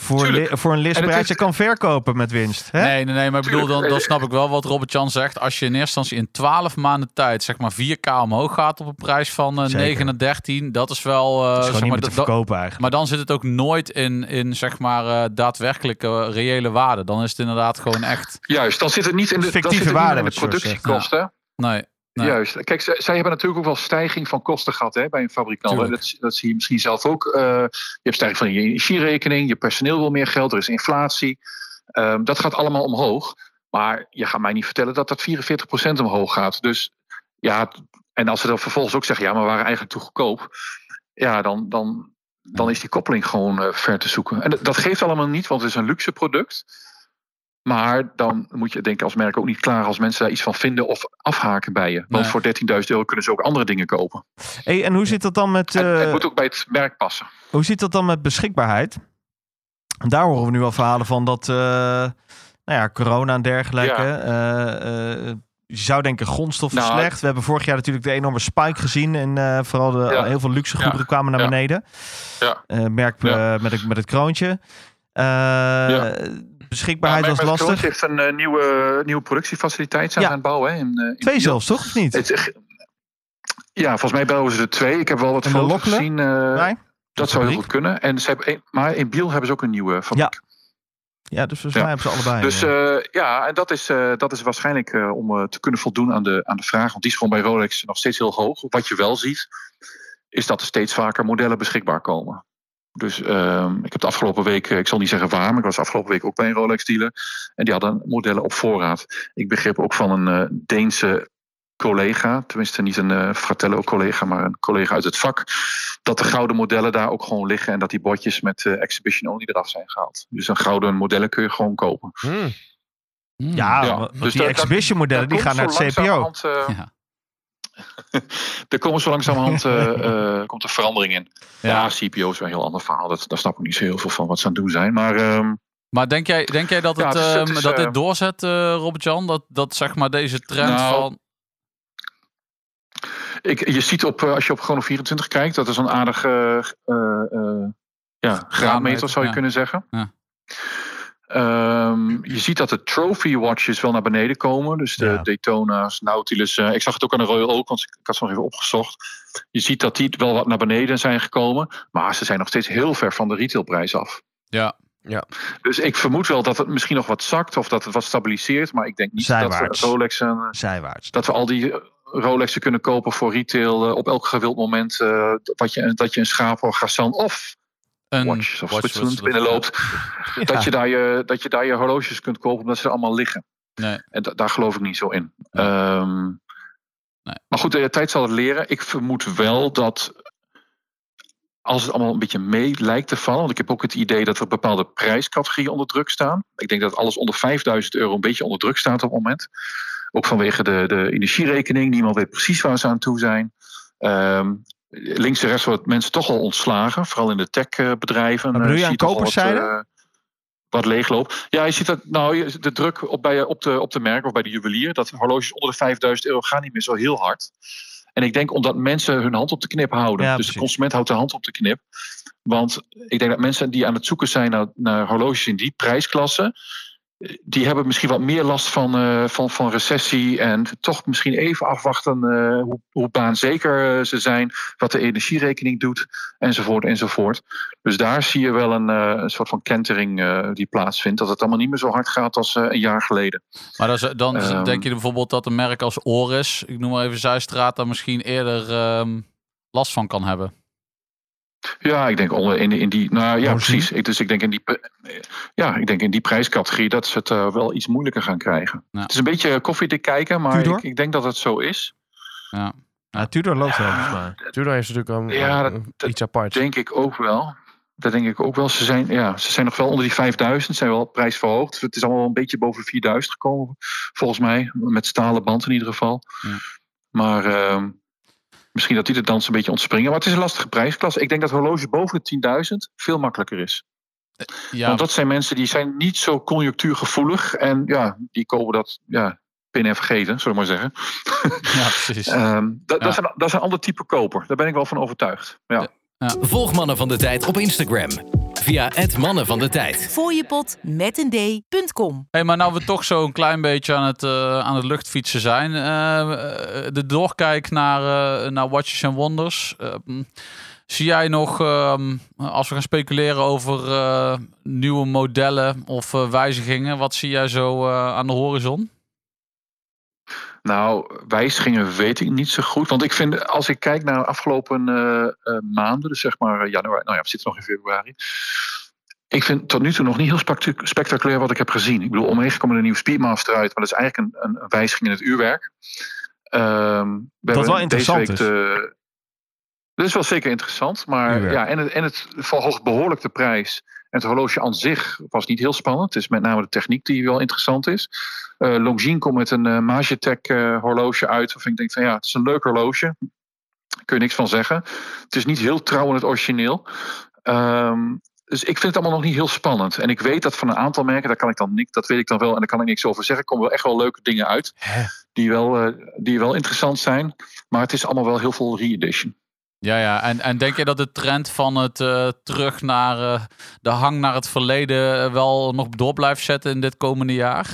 voor, li- voor een En listprijs. het Je is- kan verkopen met winst. Hè? Nee, nee, nee, maar ik bedoel, dan, dan snap ik wel wat Robert Jan zegt. Als je in eerste instantie in 12 maanden tijd, zeg maar 4K omhoog gaat op een prijs van Zeker. 9 naar 13, dat is wel. eh, is zeg gewoon niet maar, te verkopen eigenlijk. maar dan zit het ook nooit in, in zeg maar, eh, daadwerkelijke eh, reële waarde. Dan is het inderdaad gewoon echt. Juist, dan zit het niet in de, dan Fictieve zit het niet waarde, de productiekosten. Nee. Juist. Kijk, zij, hebben natuurlijk ook wel stijging van kosten gehad hè, bij een fabrikant. Dat, dat zie je misschien zelf ook. Eh, je hebt stijging van je energierekening, je personeel wil meer geld, er is inflatie. Ehm, dat gaat allemaal omhoog. Maar je gaat mij niet vertellen dat dat 44% omhoog gaat. Dus ja, en als ze dan vervolgens ook zeggen, ja, maar we waren eigenlijk te goedkoop. Ja, dan, dan, dan is die koppeling gewoon eh, ver te zoeken. En dat- dat geeft allemaal niet, want het is een luxe product. Maar dan moet je denk ik als merk ook niet klaar als mensen daar iets van vinden of afhaken bij je. Want Nee. voor 13.000 euro kunnen ze ook andere dingen kopen. Hey, en hoe zit dat dan met, En eh, het moet ook bij het merk passen. hoe zit dat dan met beschikbaarheid? Daar horen we nu al verhalen van dat, eh, nou ja, corona en dergelijke. Ja. eh, je zou denken grondstoffen Nou, slecht. We hebben vorig jaar natuurlijk de enorme spike gezien. En vooral de, Ja. heel veel luxe goederen Ja. kwamen naar beneden. Ja. Merk met, het, met het kroontje. Eh, Beschikbaarheid Maar was lastig. heeft een eh, nieuwe, nieuwe productiefaciliteit zijn Ja. aan het bouwen. Hè, in, eh, in Twee zelfs, toch? Of niet? Het, ja, volgens mij bouwen ze er twee. Ik heb wel wat foto's gezien. eh, Nee? dat zou heel goed kunnen. En ze hebben, een- maar in Biel hebben ze ook een nieuwe fabriek. Ja, dus volgens Ja. mij hebben ze allebei. Dus eh. eh, ja, en dat is, eh, dat is waarschijnlijk eh, om eh, te kunnen voldoen aan de, aan de vraag. Want die is gewoon bij Rolex nog steeds heel hoog. Wat je wel ziet, is dat er steeds vaker modellen beschikbaar komen. Dus ehm, ik heb de afgelopen week, eh, ik zal niet zeggen waar, maar ik was afgelopen week ook bij een Rolex dealer. En die hadden modellen op voorraad. Ik begreep ook van een eh, Deense collega, tenminste niet een eh Fratello-collega, maar een collega uit het vak, dat de gouden modellen daar ook gewoon liggen en dat die bordjes met eh, Exhibition Only eraf zijn gehaald. Dus een gouden modellen kun je gewoon kopen. Hmm. Ja, ja, want dus die exhibition modellen die gaan naar het CPO. Ja. Er komen zo langzamerhand eh, komt er verandering in. Ja, Ja. CPO is een heel ander verhaal. Dat, daar snap ik niet zo heel veel van wat ze aan het doen zijn. Maar ehm, Maar denk jij, denk jij dat, Ja, het, ehm, is, dat dit doorzet, eh Robert-Jan? Dat, dat zeg maar deze trend Nou, van... ik, je ziet op, als je op Chrono 24 kijkt, dat is een aardige ja, graadmeter, zou je ja. kunnen zeggen. Ja. Ehm, je ziet dat de trophy watches wel naar beneden komen. Dus de Ja. Daytona's, Nautilus. eh, ik zag het ook aan de Royal Oak, want ik, ik had ze nog even opgezocht. Je ziet dat die wel wat naar beneden zijn gekomen. Maar ze zijn nog steeds heel ver van de retailprijs af. Ja, Dus ik vermoed wel dat het misschien nog wat zakt of dat het wat stabiliseert. Maar ik denk niet Zijwaarts. dat we Rolex en, Zijwaarts. dat we al die eh, Rolexen kunnen kopen voor retail eh, op elk gewild moment eh, wat je, dat je een schaap of Gassan of een Watches of Watch Switzerland binnenloopt. Dat, je daar je, dat je daar je horloges kunt kopen omdat ze er allemaal liggen. Nee. En da- daar geloof ik niet zo in. Nee. Ehm, Nee. Maar goed, de tijd zal het leren. Ik vermoed wel dat als het allemaal een beetje mee lijkt te vallen. Want ik heb ook het idee dat er bepaalde prijscategorieën onder druk staan. Ik denk dat alles onder 5000 euro een beetje onder druk staat op het moment. Ook vanwege de, de energierekening. Niemand weet precies waar ze aan toe zijn. Ehm, links en rechts worden mensen toch al ontslagen. Vooral in de techbedrijven. Maar bedoel je aan koperszijde? eh, wat leegloopt. Ja, je ziet dat nou, de druk op, bij, op, de, op de merk of bij de juwelier. Dat horloges onder de 5000 euro gaan niet meer zo heel hard. En ik denk omdat mensen hun hand op de knip houden. Ja, dus precies. de consument houdt de hand op de knip. Want ik denk dat mensen die aan het zoeken zijn naar, naar horloges in die prijsklasse. Die hebben misschien wat meer last van, eh, van, van recessie. En toch misschien even afwachten eh, hoe, hoe baanzeker eh, ze zijn. Wat de energierekening doet. Enzovoort, enzovoort. Dus daar zie je wel een, een soort van kentering die plaatsvindt. Dat het allemaal niet meer zo hard gaat als een jaar geleden. Maar dan, is- dan Ehm. denk je bijvoorbeeld dat een merk als Oris, ik noem maar even Zuistraat, daar misschien eerder ehm, last van kan hebben. Ja, ik denk onder- in, in die. Nou ja, precies. Ik, dus ik denk in die. pri- Ja, ik denk in die prijscategorie dat ze het eh, wel iets moeilijker gaan krijgen. Ja. Het is een beetje koffiedik kijken, maar ik, ik denk dat het zo is. Ja. Ja, Tudor loopt wel volgens mij. Tudor heeft natuurlijk een, Ja, dat- iets apart. Denk ik ook wel. Dat denk ik ook wel. Ze zijn, ja, ze zijn nog wel onder die 5000, zijn wel prijsverhoogd. Het is allemaal een beetje boven 4000 gekomen, volgens mij. Met stalen band in ieder geval. Ja. Maar ehm, misschien dat die de dans een beetje ontspringen. Maar het is een lastige prijsklasse. Ik denk dat horloge boven de 10.000 veel makkelijker is. Ja, Want dat zijn mensen die zijn niet zo conjunctuurgevoelig. En ja, die kopen dat ja, pinnen en vergeten, zullen we maar zeggen. ja precies. Ehm, dat, Ja. dat, zijn, dat is een ander type koper. Daar ben ik wel van overtuigd. Ja. Volg Mannen van de Tijd op Instagram. Via het Mannen van de Tijd. Fooiepot met een d.com. Hey, maar nou we toch zo een klein beetje aan het, eh, aan het luchtfietsen zijn. eh, eh, de doorkijk naar, eh, naar Watches and Wonders. eh, mm, zie jij nog, ehm, als we gaan speculeren over eh, nieuwe modellen of eh, wijzigingen, wat zie jij zo eh, aan de horizon? Nou, wijzigingen weet ik niet zo goed. Want ik vind, als ik kijk naar de afgelopen eh, eh, maanden, dus zeg maar eh, januari, nou ja, we zitten nog in februari. Ik vind tot nu toe nog niet heel spectac- spectaculair wat ik heb gezien. Ik bedoel, omheen komt er een nieuwe Speedmaster uit, maar dat is eigenlijk een, een wijziging in het uurwerk. Ehm, we Wat wel interessant week is. de- dat is wel zeker interessant, maar Uurwerk. ja, en het, en het verhoogt behoorlijk de prijs. En het horloge aan zich was niet heel spannend. Het is met name de techniek die wel interessant is. Eh Longines komt met een uh, Magitech horloge uit. Waarvan ik denk van ja, het is een leuk horloge. Daar kun je niks van zeggen. Het is niet heel trouw aan het origineel. Ehm, dus ik vind het allemaal nog niet heel spannend. En ik weet dat van een aantal merken, daar kan ik dan niks, dat weet ik dan wel en daar kan ik niks over zeggen. komen wel echt wel leuke dingen uit. Die wel, die wel interessant zijn. Maar het is allemaal wel heel veel re-edition. Ja, ja. En, en denk je dat de trend van het eh, terug naar eh, de hang naar het verleden eh, wel nog door blijft zetten in dit komende jaar?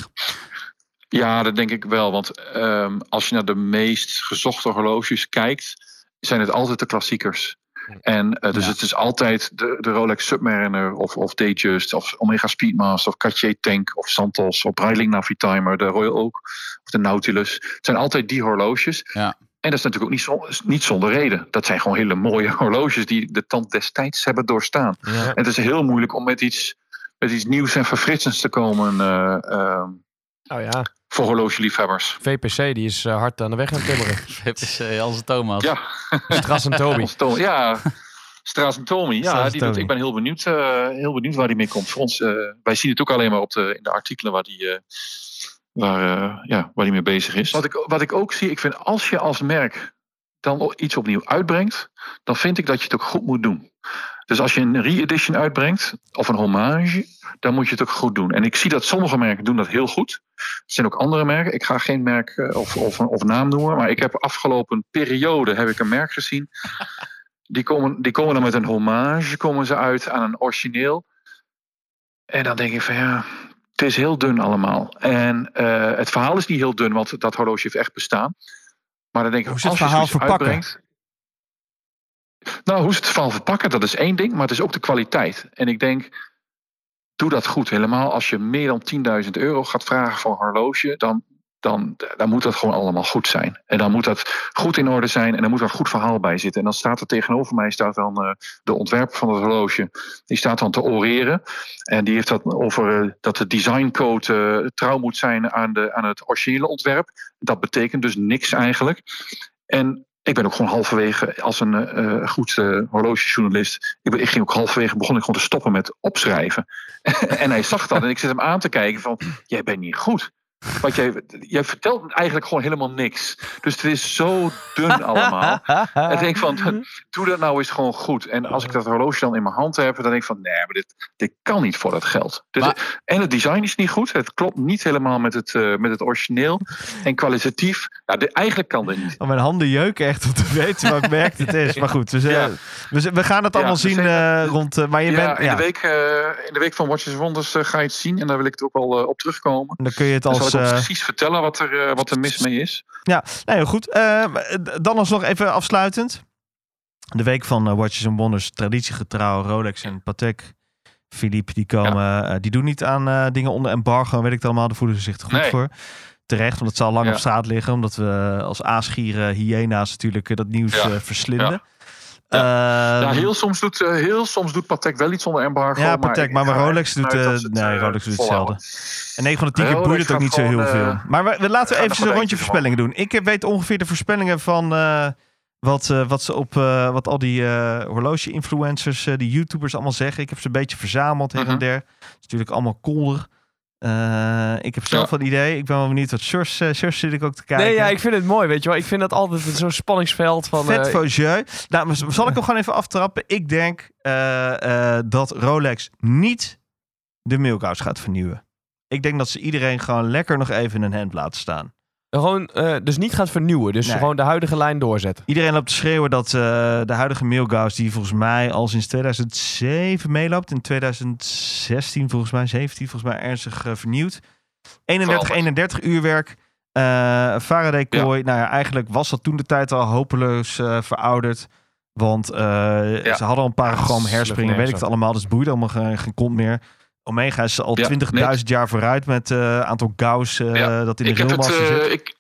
Ja, dat denk ik wel. Want ehm, als je naar de meest gezochte horloges kijkt, zijn het altijd de klassiekers. En dus Ja. het is altijd de, de Rolex Submariner of, of Datejust of Omega Speedmaster of Cartier Tank of Santos of Breitling Navitimer, de Royal Oak of de Nautilus. Het zijn altijd die horloges. Ja. En dat is natuurlijk ook niet, zo, niet zonder reden. Dat zijn gewoon hele mooie horloges die de tand destijds hebben doorstaan. Ja. En het is heel moeilijk om met iets, met iets nieuws en verfrissends te komen eh, ehm, Oh ja, voor horlogeliefhebbers. VPC die is eh, hard aan de weg aan het timmeren. VPC, Hans Thomas. Ja, Stras en Toby. Ja. Straas en Tommy. Ja, Straas en die doet, ik ben heel benieuwd, eh, heel benieuwd waar die mee komt. Voor ons, eh, wij zien het ook alleen maar op de, in de artikelen waar die, eh, waar, eh, ja, waar die mee bezig is. Wat ik, wat ik ook zie, ik vind als je als merk dan iets opnieuw uitbrengt, dan vind ik dat je het ook goed moet doen. Dus als je een re-edition uitbrengt, of een hommage, dan moet je het ook goed doen. En ik zie dat sommige merken doen dat heel goed. Er zijn ook andere merken. Ik ga geen merk eh, of, of, of naam noemen, maar ik heb afgelopen periode heb ik een merk gezien. Die komen, die komen dan met een hommage, komen ze uit aan een origineel. En dan denk ik van ja, het is heel dun allemaal. En eh, het verhaal is niet heel dun, want dat horloge heeft echt bestaan. Maar dan denk ik, Hoe is het je verhaal verpakken? uitbrengt- Nou, hoe is het verhaal verpakken? Dat is één ding, maar het is ook de kwaliteit. En ik denk, doe dat goed. Helemaal als je meer dan 10.000 euro gaat vragen voor een horloge, dan, dan, dan moet dat gewoon allemaal goed zijn. En dan moet dat goed in orde zijn en dan moet er een goed verhaal bij zitten. En dan staat er tegenover mij staat dan eh, de ontwerper van het horloge. Die staat dan te oreren. En die heeft dat over eh, dat de designcode eh, trouw moet zijn aan, de, aan het originele ontwerp. Dat betekent dus niks eigenlijk. En ik ben ook gewoon halverwege, als een goed eh, horlogejournalist, ik, ik ging ook halverwege, begon ik gewoon te stoppen met opschrijven. en hij zag dat en ik zit hem aan te kijken van, jij bent niet goed. Want jij, jij vertelt eigenlijk gewoon helemaal niks. Dus het is zo dun allemaal. En ik denk van, doe dat nou eens gewoon goed. En als ik dat horloge dan in mijn hand heb, dan denk ik van, nee, maar dit, dit kan niet voor dat geld. Maar- en het design is niet goed. Het klopt niet helemaal met het, eh, met het origineel. En kwalitatief, ja, dit, eigenlijk kan dit niet. Oh, mijn handen jeuken echt om te weten welk merk het is. Maar goed, dus, eh, Ja. we, gaan het allemaal dus zien even- eh, rond... eh, maar je ja, bent... in, de week, eh, in de week van Watches Wonders eh, ga je het zien. En daar wil ik het ook wel eh, op terugkomen. dan kun je het Dan eh, precies vertellen wat er, eh, wat er mis mee is. Ja, nee, heel goed. Eh, dan alsnog even afsluitend. De week van Watches and Wonders, traditiegetrouw, Rolex en Patek. Philippe, die komen, die doen niet aan dingen onder embargo weet ik het allemaal. Daar voelen ze zich goed Nee. voor. Terecht, want het zal lang Ja. op straat liggen. Omdat we als aasgieren, hyena's natuurlijk dat nieuws Ja. verslinden. Ja. Ehm, ja, heel, soms doet, eh, heel soms doet Patek wel iets zonder embargo. Ja, Patek, maar Rolex doet, uit eh, dat ze het, nee, eh, Rolex doet hetzelfde. En 9 van de 10 keer Rolex boeit het ook niet zo heel veel. eh, Maar we, we laten we even een rondje voorspellingen doen. Ik weet ongeveer de voorspellingen van eh, wat, eh, wat, ze op, eh, wat al die eh, horloge-influencers, eh, die YouTubers allemaal zeggen. Ik heb ze een beetje verzameld her en Mhm. der. Het is natuurlijk allemaal kolder. Eh, ik heb zelf Ja. een idee. Ik ben wel benieuwd wat Sjors, eh, Sjors zit ik ook te kijken. Nee, ja, ik vind het mooi, weet je wel. Ik vind dat altijd zo'n spanningsveld van... Vet eh, voor jeu. Nou, maar zal ik hem gewoon even aftrappen? Ik denk eh, eh, dat Rolex niet de Milkhouse gaat vernieuwen. Ik denk dat ze iedereen gewoon lekker nog even in een hand laten staan. Gewoon, eh, dus niet gaat vernieuwen. Dus Nee. gewoon de huidige lijn doorzetten. Iedereen loopt te schreeuwen dat eh, de huidige Milkhouse, die volgens mij al sinds 2007 meeloopt, in 2016 volgens mij, 17 volgens mij ernstig eh, vernieuwd. 31, Veranderd. 31 uurwerk. eh Faraday kooi. Nou ja, eigenlijk was dat toen de tijd al hopeloos verouderd. Want ze hadden al een paragram Ja, herspringen, weet ik het allemaal. Dus het boeide allemaal geen, geen kont meer. Omega is al Ja, 20.000 jaar vooruit met het aantal Gauss eh, Ja, dat in de Ik heb, het, rilmassa eh, zit. ik,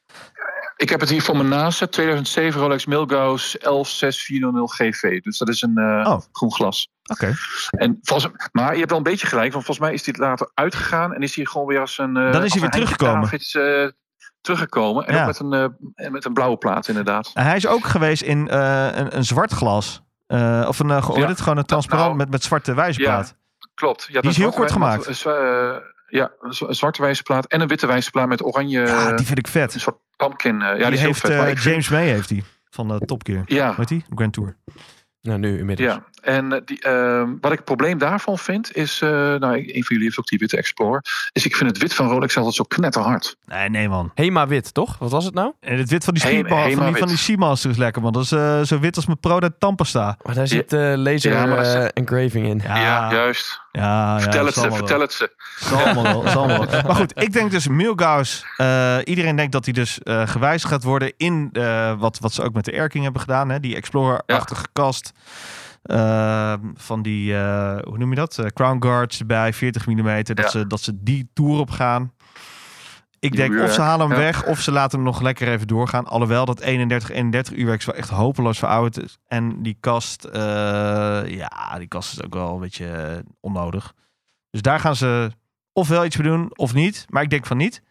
ik heb het hier voor me naast. het 2007 Rolex Milgauss 11400 GV. Dus dat is een eh, Oh. groen glas. Oké. En volgens, maar je hebt wel een beetje gelijk. Want volgens mij is dit later uitgegaan. En is hij gewoon weer als een... eh, Dan is hij weer teruggekomen. Eh, teruggekomen. En Ja. ook met een, eh, met een blauwe plaat inderdaad. Hij is ook geweest in eh, een, een zwart glas. Eh, of een, uh, Ja. gewoon een transparant Nou, met, met zwarte wijzerplaat. Klopt. Ja, Die is heel kort gemaakt. gemaakt. ja, een zwa- een zwarte wijzerplaat en een witte wijzerplaat met oranje... Ja, eh, die vind ik vet. een soort pumpkin. eh, ja, die, die is heel heeft vet. eh, ik vind- James May heeft die van de Top Gear. Ja, Weet die? Grand Tour. Nou, nu inmiddels. Ja, En eh, die, ehm, wat ik het probleem daarvan vind, is... eh, nou, een van jullie heeft ook die witte Explorer. Is ik vind het wit van Rolex altijd zo knetterhard. Nee, nee man. Hema wit, toch? Wat was het nou? En het wit van die, Speedball- van die, van die Seamaster is lekker man. Dat is eh, zo wit als mijn Proda tandpasta. Maar daar zit eh, laser Ja, engraving in. Ja, juist. ja, vertel ja, het ze, vertel het ze. Zal allemaal wel, zal allemaal wel. Maar goed, ik denk dus Milgauss. eh, iedereen denkt dat hij dus eh, gewijzigd gaat worden in eh, wat, wat ze ook met de Erking hebben gedaan. Hè? Die Explorer-achtige kast. Eh, van die, eh, hoe noem je dat? Eh, Crown Guards erbij, 40 mm. Dat, Ja. ze, dat ze die tour op gaan. Ik denk of ze halen hem weg of ze laten hem nog lekker even doorgaan. Alhoewel dat 31, 31 uurwerk wel echt hopeloos verouderd is. En die kast, eh, ja, die kast is ook wel een beetje onnodig. Dus daar gaan ze ofwel iets mee doen of niet. Maar ik denk van niet.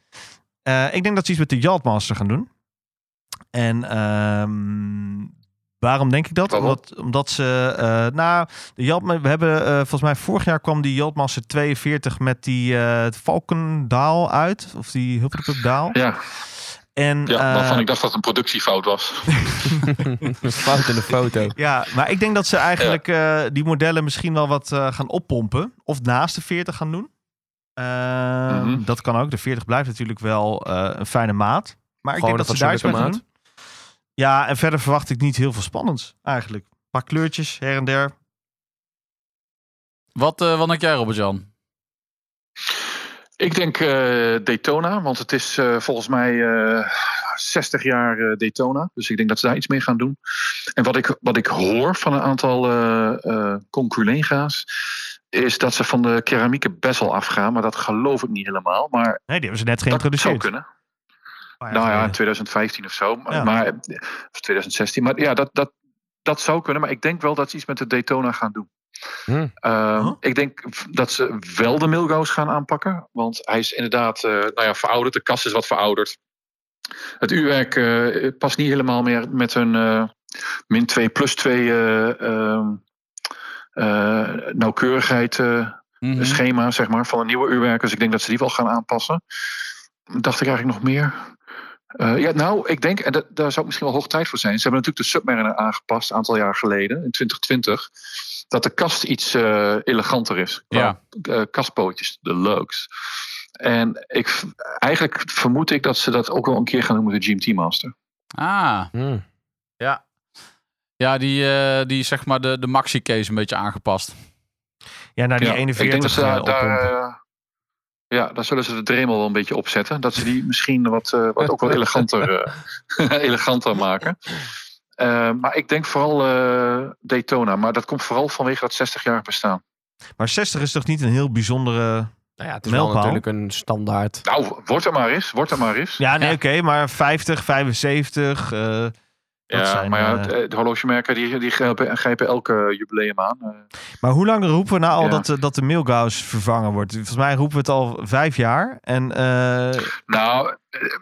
Ik denk dat ze iets met de Yachtmaster gaan doen. En ehm, waarom denk ik dat? Waarom? Omdat, omdat ze, eh, nou, de we hebben eh, volgens mij vorig jaar kwam die Yachtmaster 42 met die eh Falkendaal uit. Of die Huppelpup Daal. Ja, En, ja waarvan ik dacht dat het een productiefout was. Fout in de foto. Ja, maar ik denk dat ze eigenlijk eh, die modellen misschien wel wat eh, gaan oppompen. Of naast de 40 gaan doen. Eh, Mhm. Dat kan ook. De 40 blijft natuurlijk wel eh, een fijne maat. Maar ik denk dat ze daar iets mee gaan doen. Ja, en verder verwacht ik niet heel veel spannends eigenlijk. Een paar kleurtjes her en der. Wat, eh, wat denk jij, Robert-Jan? Ik denk eh, Daytona, want het is eh, volgens mij eh 60 jaar eh, Daytona. Dus ik denk dat ze daar iets mee gaan doen. En wat ik, wat ik hoor van een aantal eh eh, conculega's... is dat ze van de keramieke bezel afgaan. Maar dat geloof ik niet helemaal. Maar Nee, die hebben ze net dat zou geïntroduceerd. kunnen. Een paar jaar Nou ja, geleden. 2015 of zo. Maar, Ja. maar, of 2016. Maar ja, dat, dat, dat zou kunnen. Maar ik denk wel dat ze iets met de Daytona gaan doen. Hm. Ehm. Ik denk dat ze wel de Milgauss gaan aanpakken. Want hij is inderdaad eh, nou ja, verouderd. De kast is wat verouderd. Het uurwerk eh, past niet helemaal meer met hun eh, min 2 plus 2 eh, ehm, eh, nauwkeurigheid eh, Mhm. schema zeg maar, van een nieuwe uurwerk. Dus ik denk dat ze die wel gaan aanpassen. Dacht ik eigenlijk nog meer? Eh, ja, nou, ik denk, en dat, daar zou het misschien wel hoog tijd voor zijn. Ze hebben natuurlijk de Submariner aangepast een aantal jaar geleden, in 2020. Dat de kast iets eh, eleganter is. Ja. Qua, eh, kastpootjes, de lugs. En ik, eigenlijk vermoed ik dat ze dat ook wel een keer gaan doen met de GMT Master. Ah, Hm. ja. Ja, die, eh, die zeg maar de, de maxi-case een beetje aangepast. Ja, naar die Ja, 41 ik denk dat ze daar, ja, daar zullen ze de dremel wel een beetje opzetten. Dat ze die misschien wat, eh, wat ook wel eleganter, eh, eleganter maken. Eh, maar ik denk vooral eh, Daytona. Maar dat komt vooral vanwege dat 60 jaar bestaan. Maar 60 is toch niet een heel bijzondere... Nou ja, het is wel natuurlijk een standaard. Nou, wordt er maar eens. Wordt er maar eens. Ja, nee, Ja. oké, maar 50, 75... eh, dat Ja, zijn, maar ja, eh, de, de horlogemerken die, die grijpen, grijpen elke jubileum aan. Eh, Maar hoe lang roepen we nou al Ja. dat, de- dat de Milgauss vervangen wordt? Volgens mij roepen we het al vijf jaar. En eh, nou,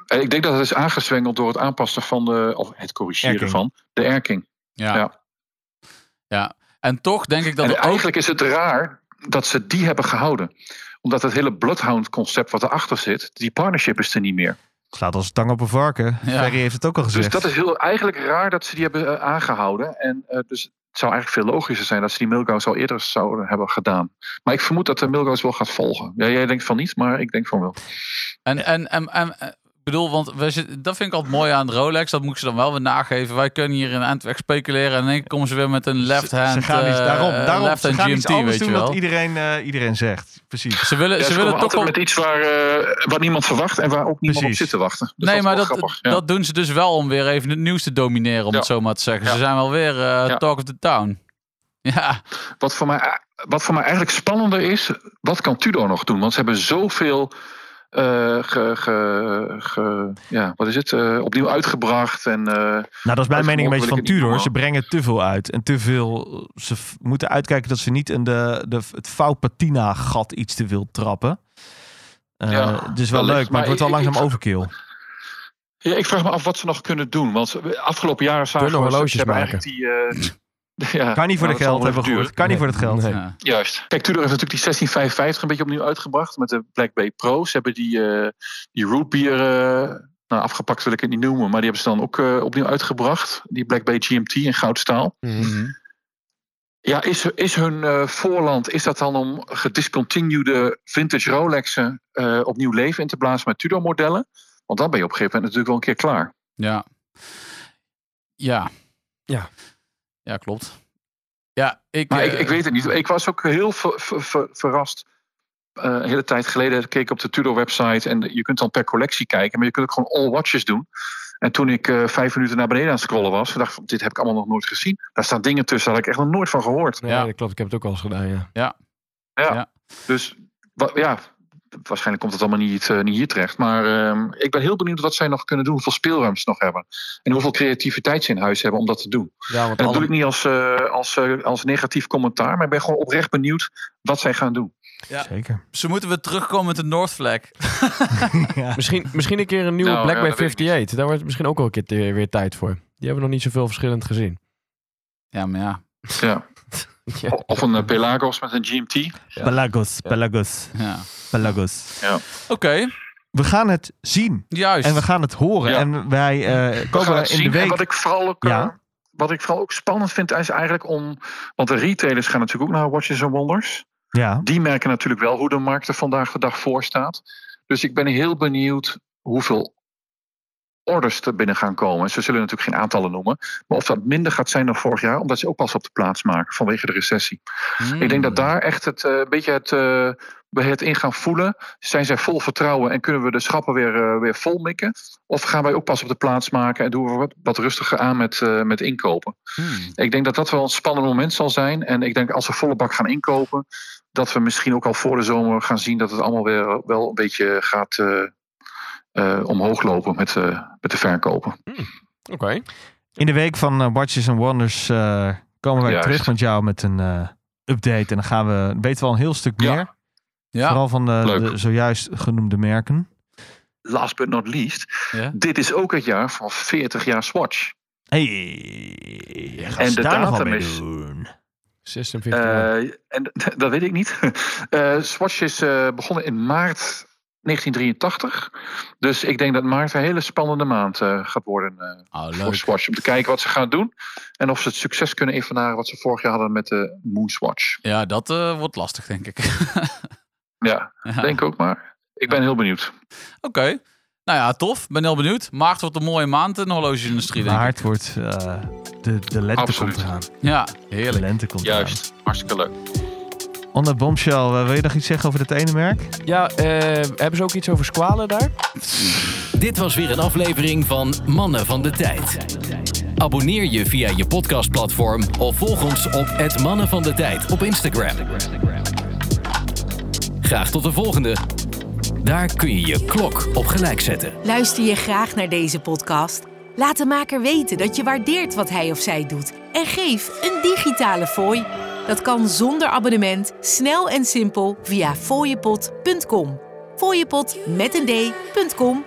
eh, ik denk dat het is aangezwengeld door het aanpassen van de... of het corrigeren Erking. van de erking. Ja. Ja. ja. En toch denk ik dat en ook... eigenlijk is het raar dat ze die hebben gehouden. Omdat het hele Bloodhound-concept wat erachter zit, die partnership is er niet meer. Slaat als tang op een varken. Ja. Ferry heeft het ook al gezegd. Dus dat is heel, eigenlijk raar dat ze die hebben eh, aangehouden. En eh, dus het zou eigenlijk veel logischer zijn dat ze die Milgauss al eerder zouden hebben gedaan. Maar ik vermoed dat de Milgauss wel gaat volgen. Ja, jij denkt van niet, maar ik denk van wel. En, en, en, en bedoel, want we zitten, dat vind ik altijd mooi aan Rolex. Dat moet ik ze dan wel weer nageven. Wij kunnen hier in Antwerp speculeren. En in één keer komen ze weer met een left hand, ze gaan iets, eh, daarom, daarom left ze hand gaan iets GMT, anders weet je doen wel. wat iedereen, eh, iedereen zegt. Precies. Ze willen, Ja, ze ze willen toch altijd wel... met iets waar, eh, waar niemand verwacht en waar ook niemand Precies. op zit te wachten. Dus nee, maar dat, grappig. Ja. dat doen ze dus wel om weer even het nieuws te domineren, om Ja. het zo maar te zeggen. Ze zijn wel weer eh, Ja. talk of the town. Ja, Wat voor, mij, wat voor mij eigenlijk spannender is, wat kan Tudor nog doen? Want ze hebben zoveel eh, ge, ge, ge- ja, wat is het, eh, opnieuw uitgebracht. En, eh, Nou, dat is mijn mening een beetje van Tudor. Ze brengen te veel uit. En te veel. Ze moeten uitkijken dat ze niet in de, de, het fout patina gat iets te veel trappen. Eh Ja, het is wel wellicht. leuk, maar het wordt al langzaam ik- overkill. ja, ik vraag me af wat ze nog kunnen doen. Want afgelopen jaren zagen we... ze horloges hebben maken. eigenlijk Die, eh, ja, Kan niet voor nou, de geld, hebben we gehoord. Kan niet voor het geld. Nee. ja. Juist. Kijk, Tudor heeft natuurlijk die 1655 een beetje opnieuw uitgebracht met de Black Bay Pro. Ze hebben die, eh die root beer, eh, nou afgepakt wil ik het niet noemen, maar die hebben ze dan ook eh, opnieuw uitgebracht. Die Black Bay GMT in goudstaal. Mhm. Ja, is, is hun eh, voorland, is dat dan om gediscontinuede vintage Rolexen eh, opnieuw leven in te blazen met Tudor-modellen? Want dan ben je op een gegeven moment natuurlijk wel een keer klaar. Ja. Ja. Ja. Ja, klopt. Ja, ik... Maar ik, eh, ik weet het niet. Ik was ook heel ver- ver- ver- verrast. Eh, een hele tijd geleden keek ik op de Tudor-website en je kunt dan per collectie kijken, maar je kunt ook gewoon all watches doen. En toen ik eh, vijf minuten naar beneden aan het scrollen was, dacht ik, dit heb ik allemaal nog nooit gezien. Daar staan dingen tussen, daar had ik echt nog nooit van gehoord. Nee, Ja. dat klopt. Ik heb het ook al eens gedaan, ja. Ja. Ja. Dus wa- ja, waarschijnlijk komt het allemaal niet, eh, niet hier terecht. Maar ehm, ik ben heel benieuwd wat zij nog kunnen doen, hoeveel speelruimte ze nog hebben. En hoeveel creativiteit ze in huis hebben om dat te doen. Ja, want En dat alle- doe ik niet als, eh, als, eh, als negatief commentaar, maar ik ben gewoon oprecht benieuwd wat zij gaan doen. Zeker. Ze moeten weer terugkomen met de North Flag. misschien, misschien een keer een nieuwe Nou, Black ja, Bay dat weet ik 58. Daar wordt misschien ook wel een keer weer tijd voor. Die hebben we nog niet zoveel verschillend gezien. Ja, maar ja. Ja. Ja. Of een eh, Pelagos met een GMT. Ja. Pelagos, Pelagos, ja. Pelagos. Oké, We gaan het zien juist. en we gaan het horen. Ja. En wij eh, komen in de. En week... wat ik vooral ook, eh, Ja. wat ik vooral ook spannend vind, is eigenlijk om. Want de retailers gaan natuurlijk ook naar Watches and Wonders. Ja, Die merken natuurlijk wel hoe de markt er vandaag de dag voor staat. Dus ik ben heel benieuwd hoeveel orders er binnen gaan komen. Ze zullen natuurlijk geen aantallen noemen. Maar of dat minder gaat zijn dan vorig jaar, omdat ze ook pas op de plaats maken vanwege de recessie. Hmm. Ik denk dat daar echt het, eh, een beetje het, eh, het in gaan voelen. Zijn zij vol vertrouwen en kunnen we de schappen weer, eh, weer vol mikken? Of gaan wij ook pas op de plaats maken en doen we wat, wat rustiger aan met, met inkopen? Hmm. Ik denk dat dat wel een spannend moment zal zijn. En ik denk als we volle bak gaan inkopen, dat we misschien ook al voor de zomer gaan zien dat het allemaal weer wel een beetje gaat omhoog lopen met, eh, met de verkopen. Oké. in de week van eh, Watches and Wonders eh, komen wij Juist. terug met jou met een eh, update. En dan gaan we, weten we al een heel stuk meer. Ja. Vooral van de, zojuist genoemde merken. Last but not least, Ja. dit is ook het jaar van 40 jaar Swatch. Hey, En de datum is- doen? System 51. Eh, en dat weet ik niet. Eh, Swatch is eh, begonnen in maart 1983. Dus ik denk dat maart een hele spannende maand eh, gaat worden eh, Oh, voor. Swatch. Om te kijken wat ze gaan doen. En of ze het succes kunnen evenaren wat ze vorig jaar hadden met de Moonswatch. Ja, dat eh, wordt lastig, denk ik. Ja, Ja. denk ook maar. Ik ben heel benieuwd. Oké. Nou ja, tof. Ben heel benieuwd. Maart wordt een mooie maand in de horloge-industrie, denk ik. Maart wordt eh, de, de lente Absoluut. komt eraan. Ja, De heerlijk. lente komt Juist, hartstikke leuk. Eraan. On the bombshell, eh, wil je nog iets zeggen over dit ene merk? Ja, eh, hebben ze ook iets over squalen daar? Dit was weer een aflevering van Mannen van de Tijd. Abonneer je via je podcastplatform of volg ons op het Mannen van de Tijd op Instagram. Graag tot de volgende. Daar kun je je klok op gelijk zetten. Luister je graag naar deze podcast? Laat de maker weten dat je waardeert wat hij of zij doet en geef een digitale fooi. Dat kan zonder abonnement, snel en simpel via fooiepot.com. Fooiepot met een d.com